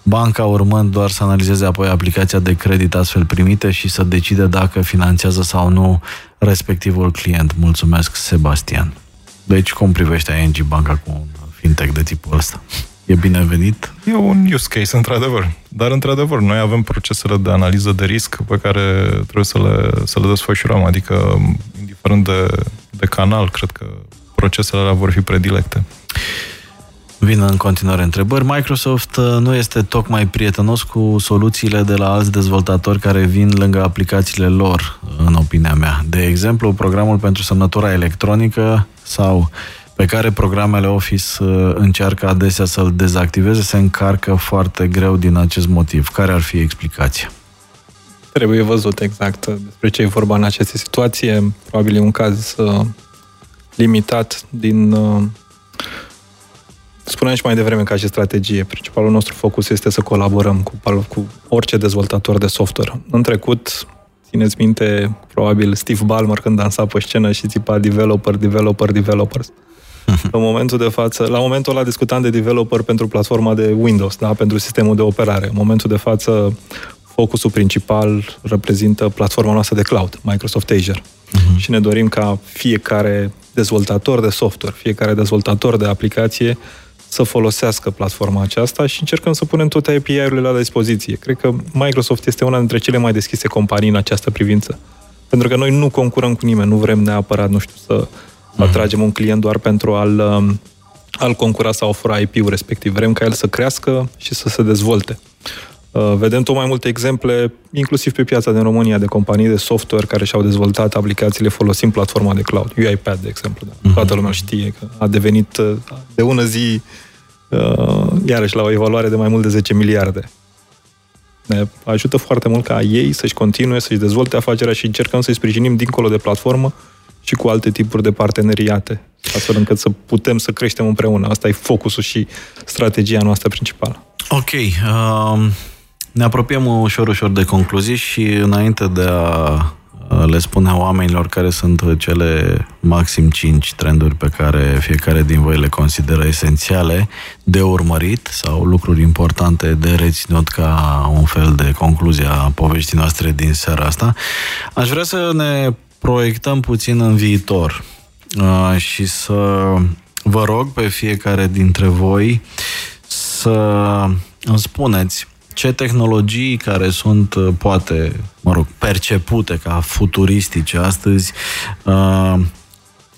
Speaker 2: banca urmând doar să analizeze apoi aplicația de credit astfel primite și să decide dacă finanțează sau nu respectivul client. Mulțumesc, Sebastian. Deci, cum privește ING Banca cu un fintech de tipul ăsta? E binevenit?
Speaker 5: E un use case, într-adevăr. Dar, într-adevăr, noi avem procesele de analiză de risc pe care trebuie să le, să le desfășurăm. Adică, indiferent de, de canal, cred că procesele alea vor fi predilecte.
Speaker 2: Vin în continuare întrebări. Microsoft uh, nu este tocmai prietenos cu soluțiile de la alți dezvoltatori care vin lângă aplicațiile lor, în opinia mea. De exemplu, programul pentru semnătura electronică sau pe care programele Office uh, încearcă adesea să-l dezactiveze, se încarcă foarte greu din acest motiv. Care ar fi explicația?
Speaker 4: Trebuie văzut exact despre ce e vorba în aceste situație. Probabil e un caz uh, limitat din Spuneam și mai devreme ca și strategie. Principalul nostru focus este să colaborăm cu, cu orice dezvoltator de software. În trecut, țineți minte, probabil Steve Ballmer când dansa pe scenă și țipa developer, developer, developers. în momentul de față, la momentul ăla discutam de developer pentru platforma de Windows, da? pentru sistemul de operare. În momentul de față, focusul principal reprezintă platforma noastră de cloud, Microsoft Azure. Uh-huh. Și ne dorim ca fiecare dezvoltator de software, fiecare dezvoltator de aplicație să folosească platforma aceasta și încercăm să punem toate API-urile la dispoziție. Cred că Microsoft este una dintre cele mai deschise companii în această privință. Pentru că noi nu concurăm cu nimeni, nu vrem neapărat, nu știu, să mm. atragem un client doar pentru a-l, um, a-l concura sau a fura IP-ul respectiv. Vrem ca el să crească și să se dezvolte. Uh, vedem tot mai multe exemple, inclusiv pe piața din România, de companii de software care și-au dezvoltat aplicațiile folosind platforma de cloud. UiPath, de exemplu. Da. Mm-hmm. Toată lumea știe că a devenit uh, de ună zi, uh, iarăși, la o evaluare de mai mult de 10 miliarde. Ne ajută foarte mult ca ei să-și continue, să-și dezvolte afacerea și încercăm să-i sprijinim dincolo de platformă și cu alte tipuri de parteneriate, astfel încât să putem să creștem împreună. Asta e focusul și strategia noastră principală.
Speaker 2: Ok. Uh, ne apropiem ușor, ușor de concluzii și înainte de a le spune oamenilor care sunt cele maxim 5 trenduri pe care fiecare din voi le consideră esențiale de urmărit sau lucruri importante de reținut ca un fel de concluzie a poveștii noastre din seara asta, aș vrea să ne proiectăm puțin în viitor. Și să vă rog pe fiecare dintre voi să îmi spuneți ce tehnologii care sunt, uh, poate, mă rog, percepute ca futuristice astăzi, uh,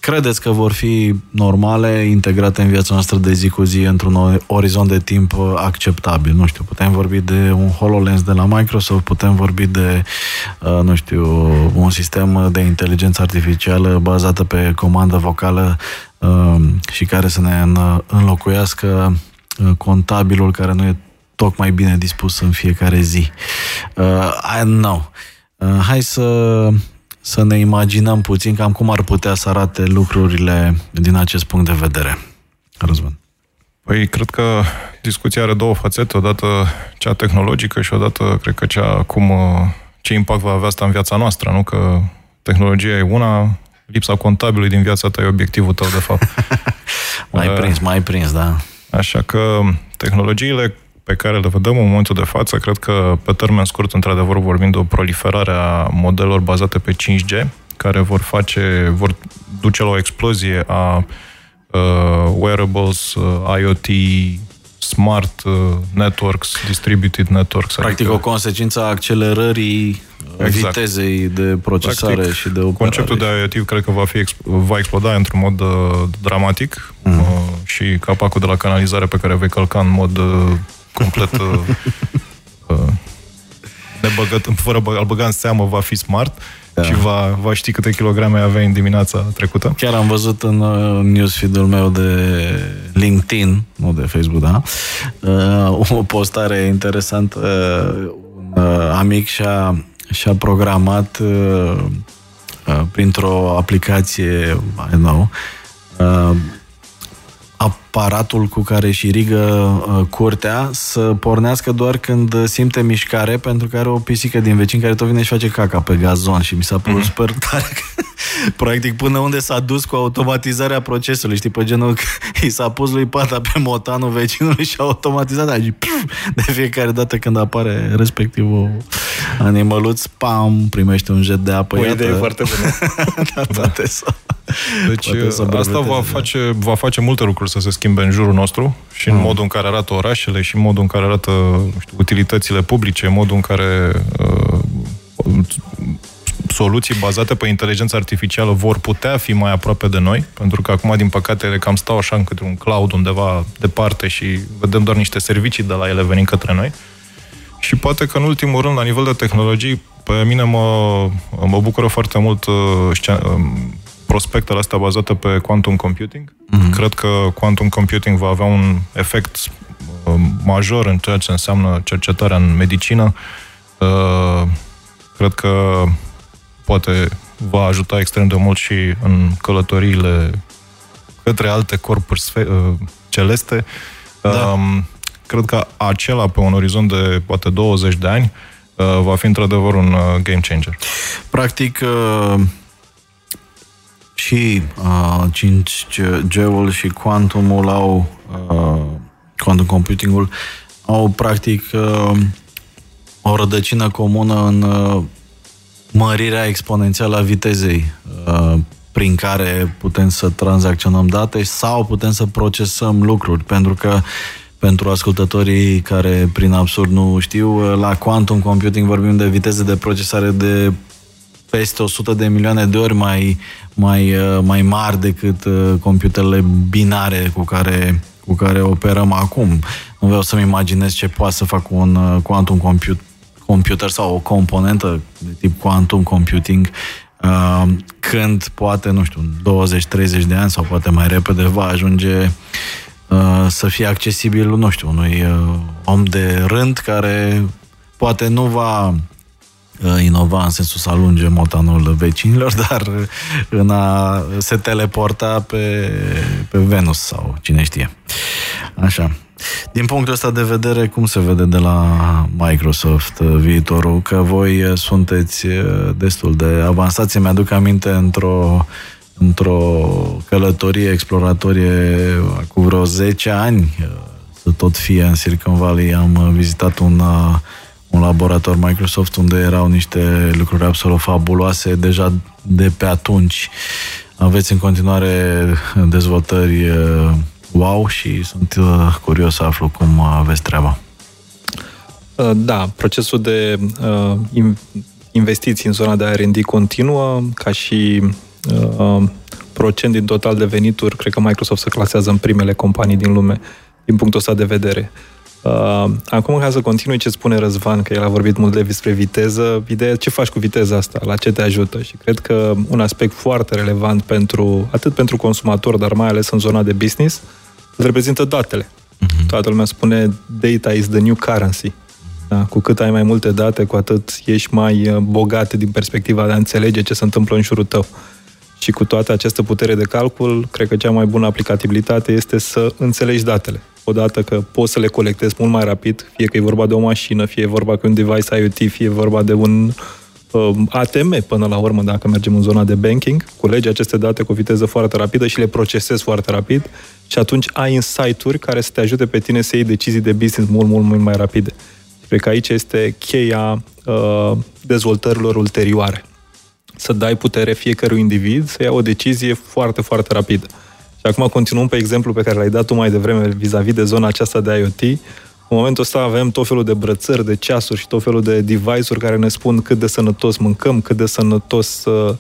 Speaker 2: credeți că vor fi normale, integrate în viața noastră de zi cu zi într-un orizont de timp uh, acceptabil? Nu știu, putem vorbi de un HoloLens de la Microsoft, putem vorbi de, nu știu, un sistem de inteligență artificială bazată pe comandă vocală și care să ne înlocuiască contabilul care nu e tocmai bine dispus în fiecare zi. Uh, I don't know. Uh, hai să, să ne imaginăm puțin cam cum ar putea să arate lucrurile din acest punct de vedere. Răzvan.
Speaker 5: Păi, cred că discuția are două fațete, odată cea tehnologică și odată, cred că cea cum, uh, ce impact va avea asta în viața noastră, nu? Că tehnologia e una, lipsa contabilului din viața ta e obiectivul tău, de fapt.
Speaker 2: mai uh, prins, mai prins, da.
Speaker 5: Așa că tehnologiile pe care le vedem în momentul de față, cred că pe termen scurt, într-adevăr, vorbim de o proliferare a modelelor bazate pe 5G, care vor face, vor duce la o explozie a uh, wearables, uh, IoT, smart uh, networks, distributed networks.
Speaker 2: Practic adică... o consecință a accelerării uh, exact. vitezei de procesare Practic, și de operare.
Speaker 5: Conceptul de IoT cred că va, fi, va exploda într-un mod uh, dramatic mm. uh, și capacul de la canalizare pe care vei călca în mod uh, complet uh, uh, nebăgăt, fără bă, al băga în seamă, va fi smart da. și va, va ști câte kilograme avea în dimineața trecută.
Speaker 2: Chiar am văzut în uh, newsfeed-ul meu de LinkedIn, nu de Facebook, da, uh, o postare interesantă. Uh, un uh, amic și-a, și-a programat uh, uh, printr-o aplicație, I don't know, uh, aparatul cu care își irigă uh, curtea să pornească doar când simte mișcare, pentru că are o pisică din vecin care tot vine și face caca pe gazon și mi s-a părut mm-hmm. super tare. Practic, până unde s-a dus cu automatizarea procesului, știi, pe genul că i s-a pus lui pata pe motanul vecinului și a automatizat aici, de fiecare dată când apare respectivul animăluț, pam, primește un jet de apă.
Speaker 4: O idee foarte bună.
Speaker 5: da, poate să, deci să asta va face, va face multe lucruri să se schimbe în jurul nostru și în mm. modul în care arată orașele și în modul în care arată știu, utilitățile publice, în modul în care uh, soluții bazate pe inteligență artificială vor putea fi mai aproape de noi, pentru că acum, din păcate, ele cam stau așa către un cloud undeva departe și vedem doar niște servicii de la ele venind către noi. Și poate că, în ultimul rând, la nivel de tehnologii, pe mine mă, mă bucură foarte mult uh, prospectele astea bazate pe quantum computing. Mm-hmm. Cred că quantum computing va avea un efect uh, major în ceea ce înseamnă cercetarea în medicină. Uh, cred că poate va ajuta extrem de mult și în călătoriile către alte corpuri uh, celeste. Da. Um, cred că acela, pe un orizont de poate 20 de ani, va fi într-adevăr un game changer.
Speaker 2: Practic, și uh, 5G-ul și Quantumul au uh, quantum computingul au practic uh, o rădăcină comună în uh, mărirea exponențială a vitezei uh, prin care putem să tranzacționăm date sau putem să procesăm lucruri, pentru că pentru ascultătorii care prin absurd nu știu, uh, la quantum computing vorbim de viteze de procesare de peste 100 de milioane de ori mai, mai, uh, mai mari decât uh, computerele binare cu care, cu care operăm acum. Nu vreau să-mi imaginez ce poate să fac un uh, quantum computer, computer sau o componentă de tip quantum computing când poate, nu știu, 20-30 de ani sau poate mai repede va ajunge să fie accesibil, nu știu, unui om de rând care poate nu va Uh, inova în sensul să alunge motanul vecinilor, dar în a se teleporta pe, pe Venus sau cine știe. Așa. Din punctul ăsta de vedere, cum se vede de la Microsoft uh, viitorul? Că voi uh, sunteți destul de avansați. Mi-aduc aminte într-o într-o călătorie exploratorie cu vreo 10 ani să tot fie în Silicon Valley. Am vizitat un un laborator Microsoft unde erau niște lucruri absolut fabuloase deja de pe atunci. Aveți în continuare dezvoltări uh, wow și sunt uh, curios să aflu cum aveți treaba.
Speaker 4: Uh, da, procesul de investiții în zona de R&D continuă, ca și procent din total de venituri, cred că Microsoft se clasează în primele companii din lume din punctul ăsta de vedere. Uh, acum, ca să continui ce spune Răzvan, că el a vorbit mult despre viteză, ideea ce faci cu viteza asta, la ce te ajută și cred că un aspect foarte relevant pentru, atât pentru consumator, dar mai ales în zona de business, îl reprezintă datele. Uh-huh. Toată lumea spune data is the new currency. Da? Cu cât ai mai multe date, cu atât ești mai uh, bogat din perspectiva de a înțelege ce se întâmplă în jurul tău. Și cu toată această putere de calcul, cred că cea mai bună aplicabilitate este să înțelegi datele odată că poți să le colectezi mult mai rapid, fie că e vorba de o mașină, fie e vorba de un device IoT, fie e vorba de un uh, ATM până la urmă, dacă mergem în zona de banking, culegi aceste date cu o viteză foarte rapidă și le procesezi foarte rapid și atunci ai insight-uri care să te ajute pe tine să iei decizii de business mult, mult, mult mai rapide. Cred că aici este cheia uh, dezvoltărilor ulterioare. Să dai putere fiecărui individ să ia o decizie foarte, foarte rapidă. Și acum continuăm pe exemplu pe care l-ai dat tu mai devreme vis-a-vis de zona aceasta de IoT. În momentul ăsta avem tot felul de brățări, de ceasuri și tot felul de device-uri care ne spun cât de sănătos mâncăm, cât de sănătos uh,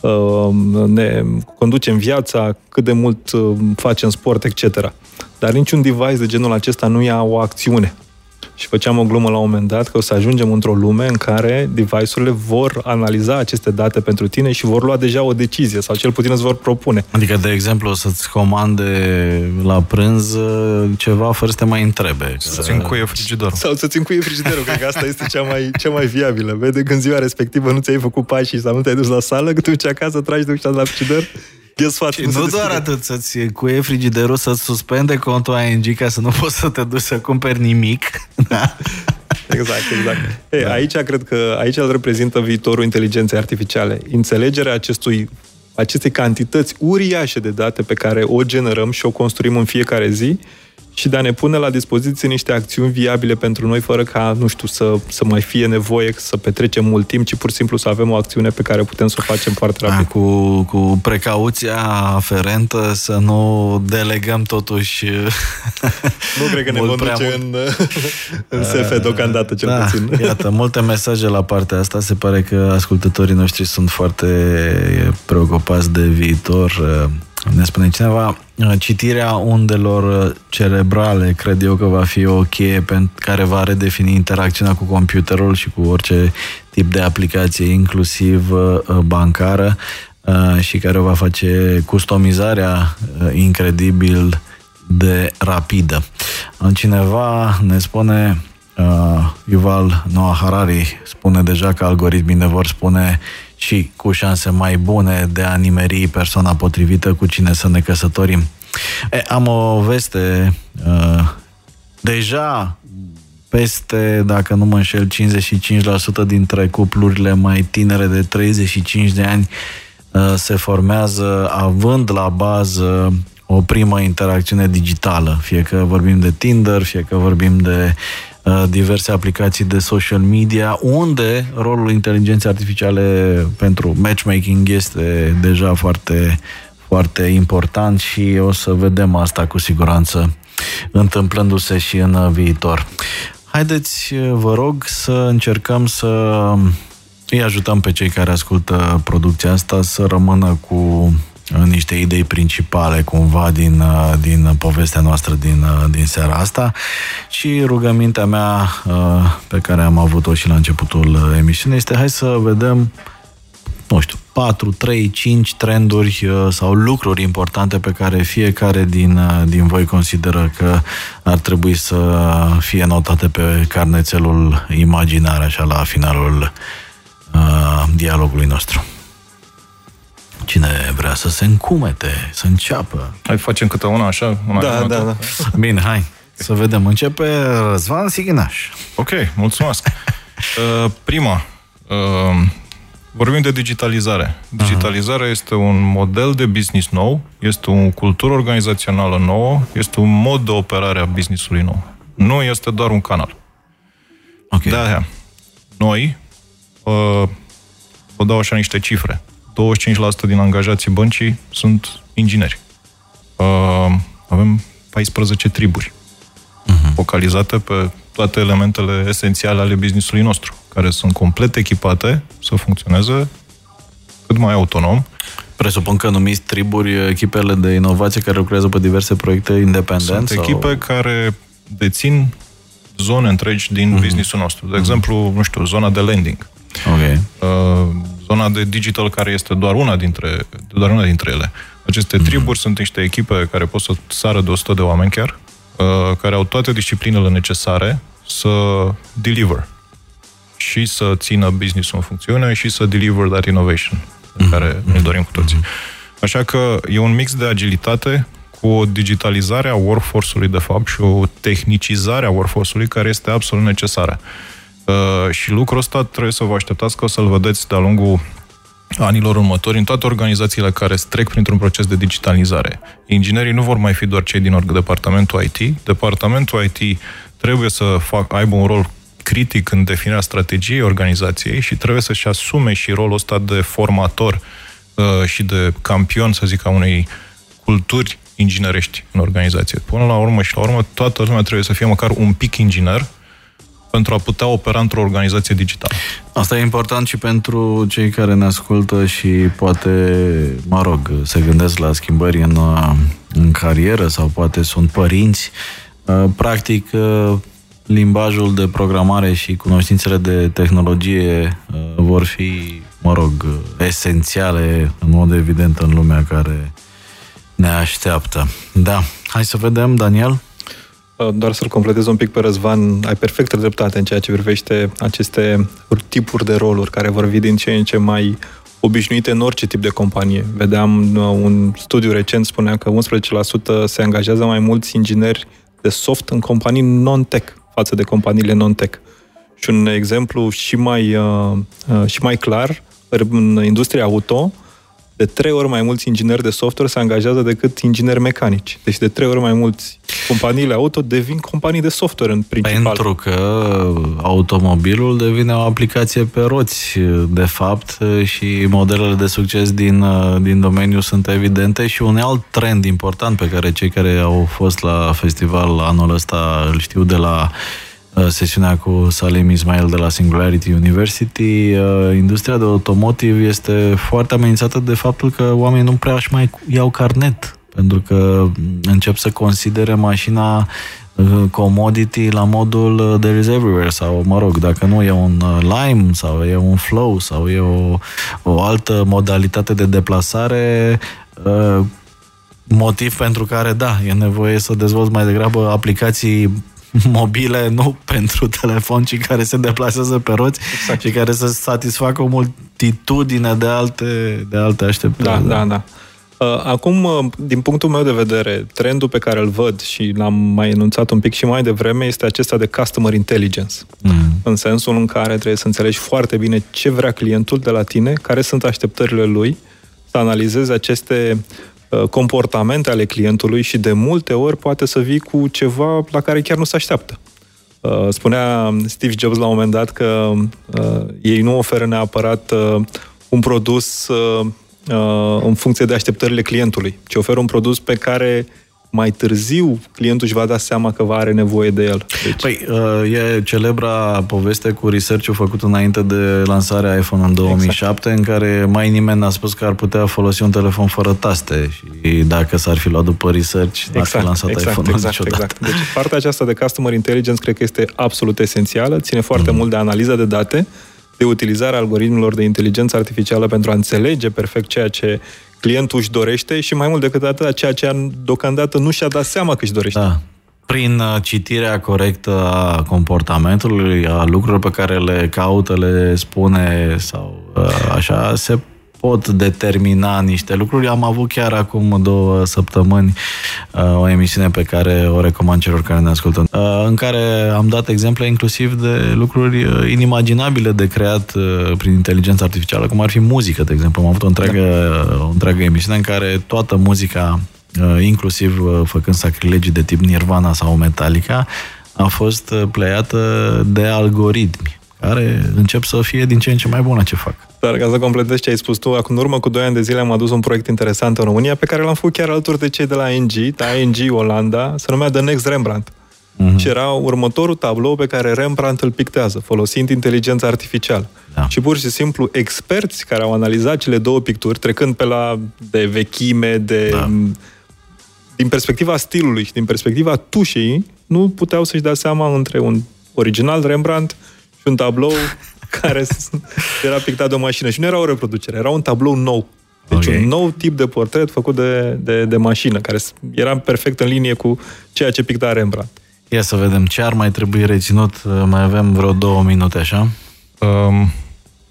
Speaker 4: uh, ne conducem viața, cât de mult uh, facem sport, etc. Dar niciun device de genul acesta nu ia o acțiune. Și făceam o glumă la un moment dat că o să ajungem într-o lume în care device-urile vor analiza aceste date pentru tine și vor lua deja o decizie sau cel puțin îți vor propune.
Speaker 2: Adică, de exemplu, o să-ți comande la prânz uh, ceva fără să te mai întrebe.
Speaker 5: Să-ți încuie frigiderul.
Speaker 4: Sau să-ți încuie frigiderul, cred că asta este cea mai, cea mai viabilă. Vede când ziua respectivă nu ți-ai făcut pașii sau nu te-ai dus la sală, că tu duci acasă, tragi duci la frigider,
Speaker 2: E sfat, nu, nu doar atât, să-ți cuie frigiderul, să-ți suspende contul ING ca să nu poți să te duci să cumperi nimic. Da?
Speaker 4: Exact, exact. Ei, da. Aici cred că aici îl reprezintă viitorul inteligenței artificiale. Înțelegerea acestui acestei cantități uriașe de date pe care o generăm și o construim în fiecare zi și de a ne pune la dispoziție niște acțiuni viabile pentru noi, fără ca, nu știu, să, să mai fie nevoie să petrecem mult timp, ci pur și simplu să avem o acțiune pe care putem să o facem foarte rapid.
Speaker 2: Da, cu, cu precauția aferentă să nu delegăm totuși
Speaker 4: Nu cred că ne vom duce în, în SF deocamdată, cel da, puțin.
Speaker 2: Iată, multe mesaje la partea asta. Se pare că ascultătorii noștri sunt foarte preocupați de viitor ne spune cineva, citirea undelor cerebrale cred eu că va fi o cheie pentru care va redefini interacțiunea cu computerul și cu orice tip de aplicație, inclusiv uh, bancară, uh, și care va face customizarea uh, incredibil de rapidă. Cineva ne spune Yuval Noah Harari spune deja că algoritmii ne vor spune și cu șanse mai bune de a nimeri persoana potrivită cu cine să ne căsătorim. E, am o veste. Uh, deja peste, dacă nu mă înșel, 55% dintre cuplurile mai tinere de 35 de ani uh, se formează având la bază o primă interacțiune digitală, fie că vorbim de Tinder, fie că vorbim de Uh, diverse aplicații de social media, unde rolul inteligenței artificiale pentru matchmaking este deja foarte, foarte important și o să vedem asta cu siguranță întâmplându-se și în viitor. Haideți, vă rog, să încercăm să îi ajutăm pe cei care ascultă producția asta să rămână cu uh, niște idei principale cumva din, uh, din povestea noastră din, uh, din seara asta și rugămintea mea pe care am avut-o și la începutul emisiunii este hai să vedem nu știu, 4, 3, 5 trenduri sau lucruri importante pe care fiecare din, din voi consideră că ar trebui să fie notate pe carnețelul imaginar așa la finalul uh, dialogului nostru. Cine vrea să se încumete, să înceapă?
Speaker 5: Hai, facem câte una așa? Una
Speaker 4: da, da, da.
Speaker 2: Bine, hai. Să vedem. Începe Răzvan Sighinaș.
Speaker 5: Ok, mulțumesc. uh, prima. Uh, vorbim de digitalizare. Digitalizarea uh-huh. este un model de business nou, este o cultură organizațională nouă, este un mod de operare a businessului nou. Nu este doar un canal.
Speaker 2: Okay.
Speaker 5: De-aia, noi, uh, vă dau așa niște cifre. 25% din angajații băncii sunt ingineri. Uh, avem 14 triburi uh-huh. focalizate pe toate elementele esențiale ale businessului nostru, care sunt complet echipate să funcționeze cât mai autonom.
Speaker 2: Presupun că numiți triburi echipele de inovație care lucrează pe diverse proiecte independente?
Speaker 5: Sunt sau... echipe care dețin zone întregi din uh-huh. businessul nostru. De uh-huh. exemplu, nu știu, zona de lending.
Speaker 2: Okay.
Speaker 5: Uh, zona de digital care este doar una dintre, doar una dintre ele. Aceste mm-hmm. triburi sunt niște echipe care pot să sară de 100 de oameni chiar, uh, care au toate disciplinele necesare să deliver și să țină business-ul în funcțiune și să deliver that innovation mm-hmm. pe care ne dorim cu toții. Mm-hmm. Așa că e un mix de agilitate cu o digitalizare a workforce-ului, de fapt, și o tehnicizare a workforce-ului care este absolut necesară. Uh, și lucrul ăsta trebuie să vă așteptați că o să-l vedeți de-a lungul anilor următori în toate organizațiile care trec printr-un proces de digitalizare. Inginerii nu vor mai fi doar cei din departamentul IT. Departamentul IT trebuie să fac, aibă un rol critic în definirea strategiei organizației și trebuie să-și asume și rolul ăsta de formator uh, și de campion, să zic, a unei culturi inginerești în organizație. Până la urmă și la urmă, toată lumea trebuie să fie măcar un pic inginer pentru a putea opera într-o organizație digitală.
Speaker 2: Asta e important și pentru cei care ne ascultă și poate, mă rog, se gândesc la schimbări în, în carieră sau poate sunt părinți. Uh, practic, uh, limbajul de programare și cunoștințele de tehnologie uh, vor fi, mă rog, esențiale în mod evident în lumea care ne așteaptă. Da, hai să vedem, Daniel.
Speaker 4: Uh, doar să-l completez un pic pe Răzvan, ai perfectă dreptate în ceea ce privește aceste tipuri de roluri care vor fi din ce în ce mai obișnuite în orice tip de companie. Vedeam uh, un studiu recent spunea că 11% se angajează mai mulți ingineri de soft în companii non-tech față de companiile non-tech. Și un exemplu și mai, uh, și mai clar, în industria auto, de trei ori mai mulți ingineri de software se angajează decât ingineri mecanici. Deci de trei ori mai mulți companiile auto devin companii de software în principal.
Speaker 2: Pentru că automobilul devine o aplicație pe roți, de fapt, și modelele de succes din, din domeniu sunt evidente și un alt trend important pe care cei care au fost la festival anul ăsta îl știu de la Uh, sesiunea cu Salim Ismail de la Singularity University, uh, industria de automotive este foarte amenințată de faptul că oamenii nu prea își mai iau carnet, pentru că încep să considere mașina uh, commodity la modul there is everywhere sau, mă rog, dacă nu e un Lime sau e un Flow sau e o, o altă modalitate de deplasare, motiv pentru care, da, e nevoie să dezvolți mai degrabă aplicații mobile, nu pentru telefon, ci care se deplasează pe roți exact. și care să satisfacă o multitudine de alte, de alte așteptări.
Speaker 4: Da, da, da. Uh, acum, uh, din punctul meu de vedere, trendul pe care îl văd și l-am mai enunțat un pic și mai devreme este acesta de customer intelligence. Mm. În sensul în care trebuie să înțelegi foarte bine ce vrea clientul de la tine, care sunt așteptările lui, să analizezi aceste Uh, comportamente ale clientului și de multe ori poate să vii cu ceva la care chiar nu se așteaptă. Uh, spunea Steve Jobs la un moment dat că uh, ei nu oferă neapărat un produs în funcție de așteptările clientului, ci oferă un produs pe care mai târziu clientul își va da seama că va are nevoie de el.
Speaker 2: Deci... Păi, uh, e celebra poveste cu research-ul făcut înainte de lansarea iPhone în 2007, exact. în care mai nimeni n-a spus că ar putea folosi un telefon fără taste și dacă s-ar fi luat după research, n-ar exact, fi lansat
Speaker 4: exact,
Speaker 2: iPhone-ul
Speaker 4: exact,
Speaker 2: niciodată.
Speaker 4: Exact. Deci partea aceasta de Customer Intelligence cred că este absolut esențială, ține foarte mm. mult de analiza de date, de utilizarea algoritmilor de inteligență artificială pentru a înțelege perfect ceea ce clientul își dorește și mai mult decât atât, ceea ce deocamdată nu și-a dat seama că își dorește.
Speaker 2: Da. Prin uh, citirea corectă a comportamentului, a lucrurilor pe care le caută, le spune sau uh, așa, se pot determina niște lucruri. Am avut chiar acum două săptămâni uh, o emisiune pe care o recomand celor care ne ascultă, uh, în care am dat exemple inclusiv de lucruri uh, inimaginabile de creat prin inteligența artificială, cum ar fi muzică, de exemplu. Am avut o întreagă, o întreagă emisiune în care toată muzica, inclusiv făcând sacrilegii de tip Nirvana sau Metallica, a fost pleiată de algoritmi care încep să fie din ce în ce mai bună ce fac.
Speaker 4: Dar ca să completez ce ai spus tu, acum în urmă cu 2 ani de zile am adus un proiect interesant în România pe care l-am făcut chiar alături de cei de la ING, de ING Olanda, se numea The Next Rembrandt. Mm-hmm. Și era următorul tablou pe care Rembrandt îl pictează, folosind inteligența artificială. Da. Și pur și simplu experți care au analizat cele două picturi, trecând pe la de vechime, de... Da. Din perspectiva stilului și din perspectiva tușei, nu puteau să-și dea seama între un original Rembrandt și un tablou care era pictat de o mașină. Și nu era o reproducere, era un tablou nou. Deci okay. un nou tip de portret făcut de, de, de mașină, care era perfect în linie cu ceea ce picta Rembrandt.
Speaker 2: Ia să vedem ce ar mai trebui reținut. Mai avem vreo două minute, așa? Um,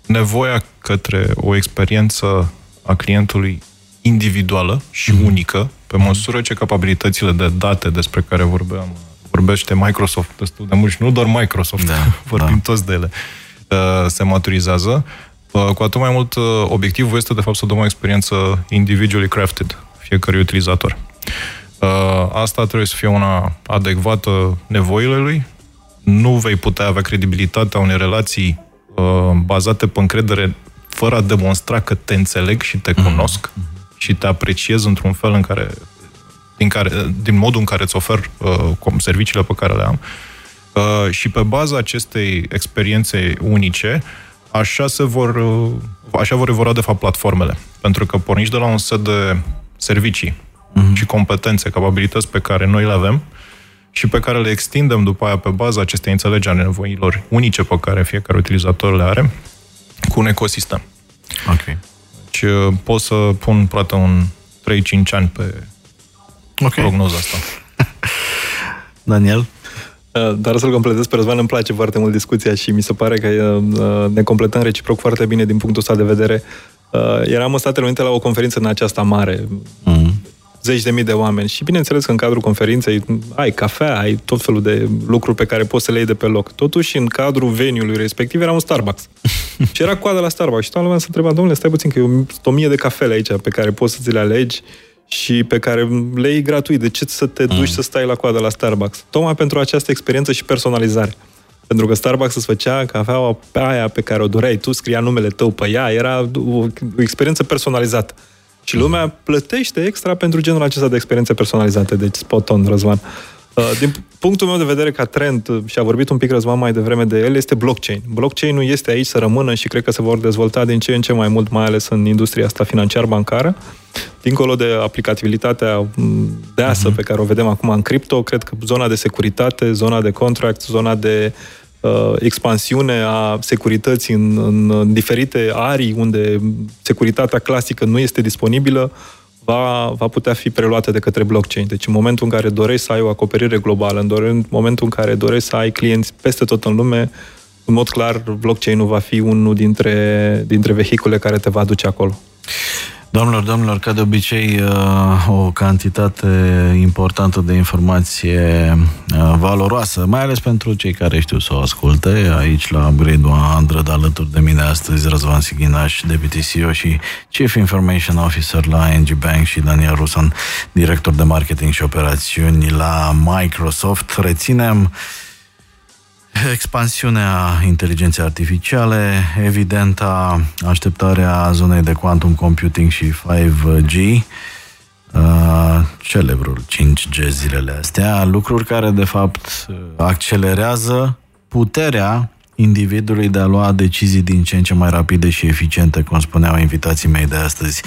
Speaker 5: nevoia către o experiență a clientului individuală și mm. unică, pe măsură ce capabilitățile de date despre care vorbeam, vorbește Microsoft destul de mult și nu doar Microsoft, da, vorbim da. toți de ele. Uh, se maturizează, uh, cu atât mai mult uh, obiectivul este de fapt să dăm o experiență individually crafted fiecărui utilizator. Uh, asta trebuie să fie una adecvată nevoile lui. Nu vei putea avea credibilitatea unei relații bazate pe încredere fără a demonstra că te înțeleg și te mhm. cunosc mm-hmm. și te apreciez într-un fel în care din, care, din modul în care îți ofer uh, serviciile pe care le am. Uh, Uh, și pe baza acestei experiențe unice, așa se vor, uh, așa vor evolua de fapt platformele. Pentru că porniți de la un set de servicii uh-huh. și competențe, capabilități pe care noi le avem și pe care le extindem după aia pe baza acestei înțelegeri a nevoilor unice pe care fiecare utilizator le are cu un ecosistem.
Speaker 2: Ok.
Speaker 5: Deci uh, pot să pun poate un 3-5 ani pe okay. prognoza asta.
Speaker 2: Daniel?
Speaker 4: Uh, dar să-l completez pe Răzvan, îmi place foarte mult discuția și mi se pare că uh, uh, ne completăm reciproc foarte bine din punctul ăsta de vedere. Eram în Statele Unite la o conferință în aceasta mare, mm. zeci de mii de oameni și bineînțeles că în cadrul conferinței ai cafea, ai tot felul de lucruri pe care poți să le iei de pe loc. Totuși, în cadrul veniului respectiv era un Starbucks. și era coadă la Starbucks și toată lumea se întreba, domnule, stai puțin că e o mie de cafele aici pe care poți să ți le alegi și pe care le iei gratuit. De ce să te duci mm. să stai la coadă la Starbucks? Tocmai pentru această experiență și personalizare. Pentru că Starbucks îți făcea cafeaua pe aia pe care o doreai tu, scria numele tău pe ea, era o, o experiență personalizată. Și lumea plătește extra pentru genul acesta de experiențe personalizate. Deci spot on, Răzvan. Uh, din punctul meu de vedere ca trend, uh, și a vorbit un pic Răzvan mai devreme de el, este blockchain. Blockchain-ul este aici să rămână și cred că se vor dezvolta din ce în ce mai mult, mai ales în industria asta financiar-bancară. Dincolo de aplicabilitatea mm, deasă uh-huh. pe care o vedem acum în cripto, cred că zona de securitate, zona de contract, zona de uh, expansiune a securității în, în, în diferite arii unde securitatea clasică nu este disponibilă, va, va putea fi preluată de către blockchain. Deci în momentul în care dorești să ai o acoperire globală, în momentul în care dorești să ai clienți peste tot în lume, în mod clar, blockchain-ul va fi unul dintre, dintre vehicule care te va aduce acolo.
Speaker 2: Doamnelor, domnilor, ca de obicei, uh, o cantitate importantă de informație uh, valoroasă, mai ales pentru cei care știu să o asculte. Aici, la Upgrade 100, alături de mine astăzi, Răzvan Sighinaș, Deputy CEO și Chief Information Officer la NG Bank și Daniel Rusan, director de marketing și operațiuni la Microsoft. Reținem expansiunea inteligenței artificiale, evidenta așteptarea zonei de quantum computing și 5G, uh, celebrul 5G zilele astea, lucruri care de fapt accelerează puterea individului de a lua decizii din ce în ce mai rapide și eficiente, cum spuneau invitații mei de astăzi.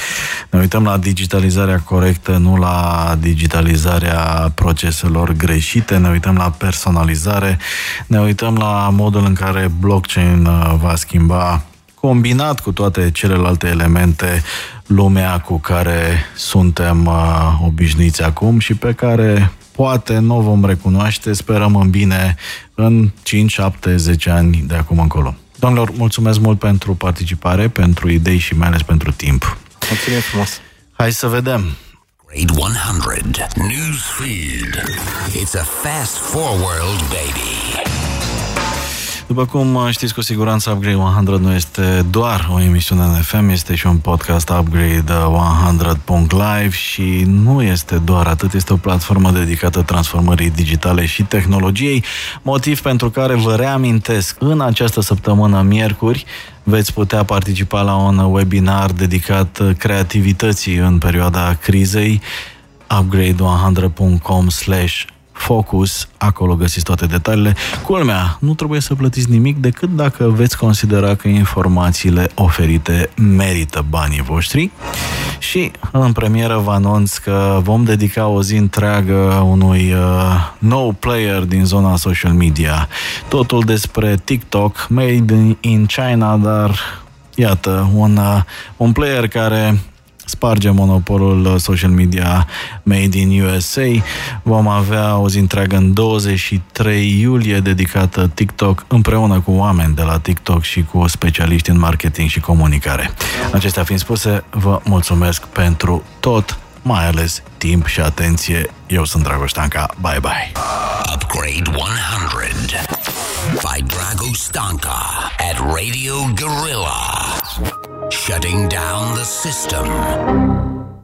Speaker 2: Ne uităm la digitalizarea corectă, nu la digitalizarea proceselor greșite, ne uităm la personalizare, ne uităm la modul în care blockchain uh, va schimba combinat cu toate celelalte elemente lumea cu care suntem uh, obișnuiți acum și pe care poate nu o vom recunoaște, sperăm în bine în 5, 7, 10 ani de acum încolo. Domnilor, mulțumesc mult pentru participare, pentru idei și mai ales pentru timp.
Speaker 4: Mulțumim frumos!
Speaker 2: Hai să vedem!
Speaker 1: Grade 100 Newsfeed. It's a fast forward, baby.
Speaker 2: După cum știți cu siguranță, Upgrade 100 nu este doar o emisiune în FM, este și un podcast Upgrade 100.live și nu este doar atât, este o platformă dedicată transformării digitale și tehnologiei, motiv pentru care vă reamintesc, în această săptămână, miercuri, veți putea participa la un webinar dedicat creativității în perioada crizei. Upgrade100.com slash Focus, acolo găsiți toate detaliile. Culmea, nu trebuie să plătiți nimic decât dacă veți considera că informațiile oferite merită banii voștri. Și în premieră vă anunț că vom dedica o zi întreagă unui uh, nou player din zona social media. Totul despre TikTok, made in China, dar iată, un, uh, un player care sparge monopolul uh, social media Made in USA. Vom avea o zi întreagă în 23 iulie dedicată TikTok împreună cu oameni de la TikTok și cu specialiști în marketing și comunicare. Acestea fiind spuse, vă mulțumesc pentru tot, mai ales timp și atenție. Eu sunt Dragoș Tanca. Bye bye.
Speaker 1: Upgrade 100 by Dragoș Stanka at Radio Gorilla. Shutting down the system.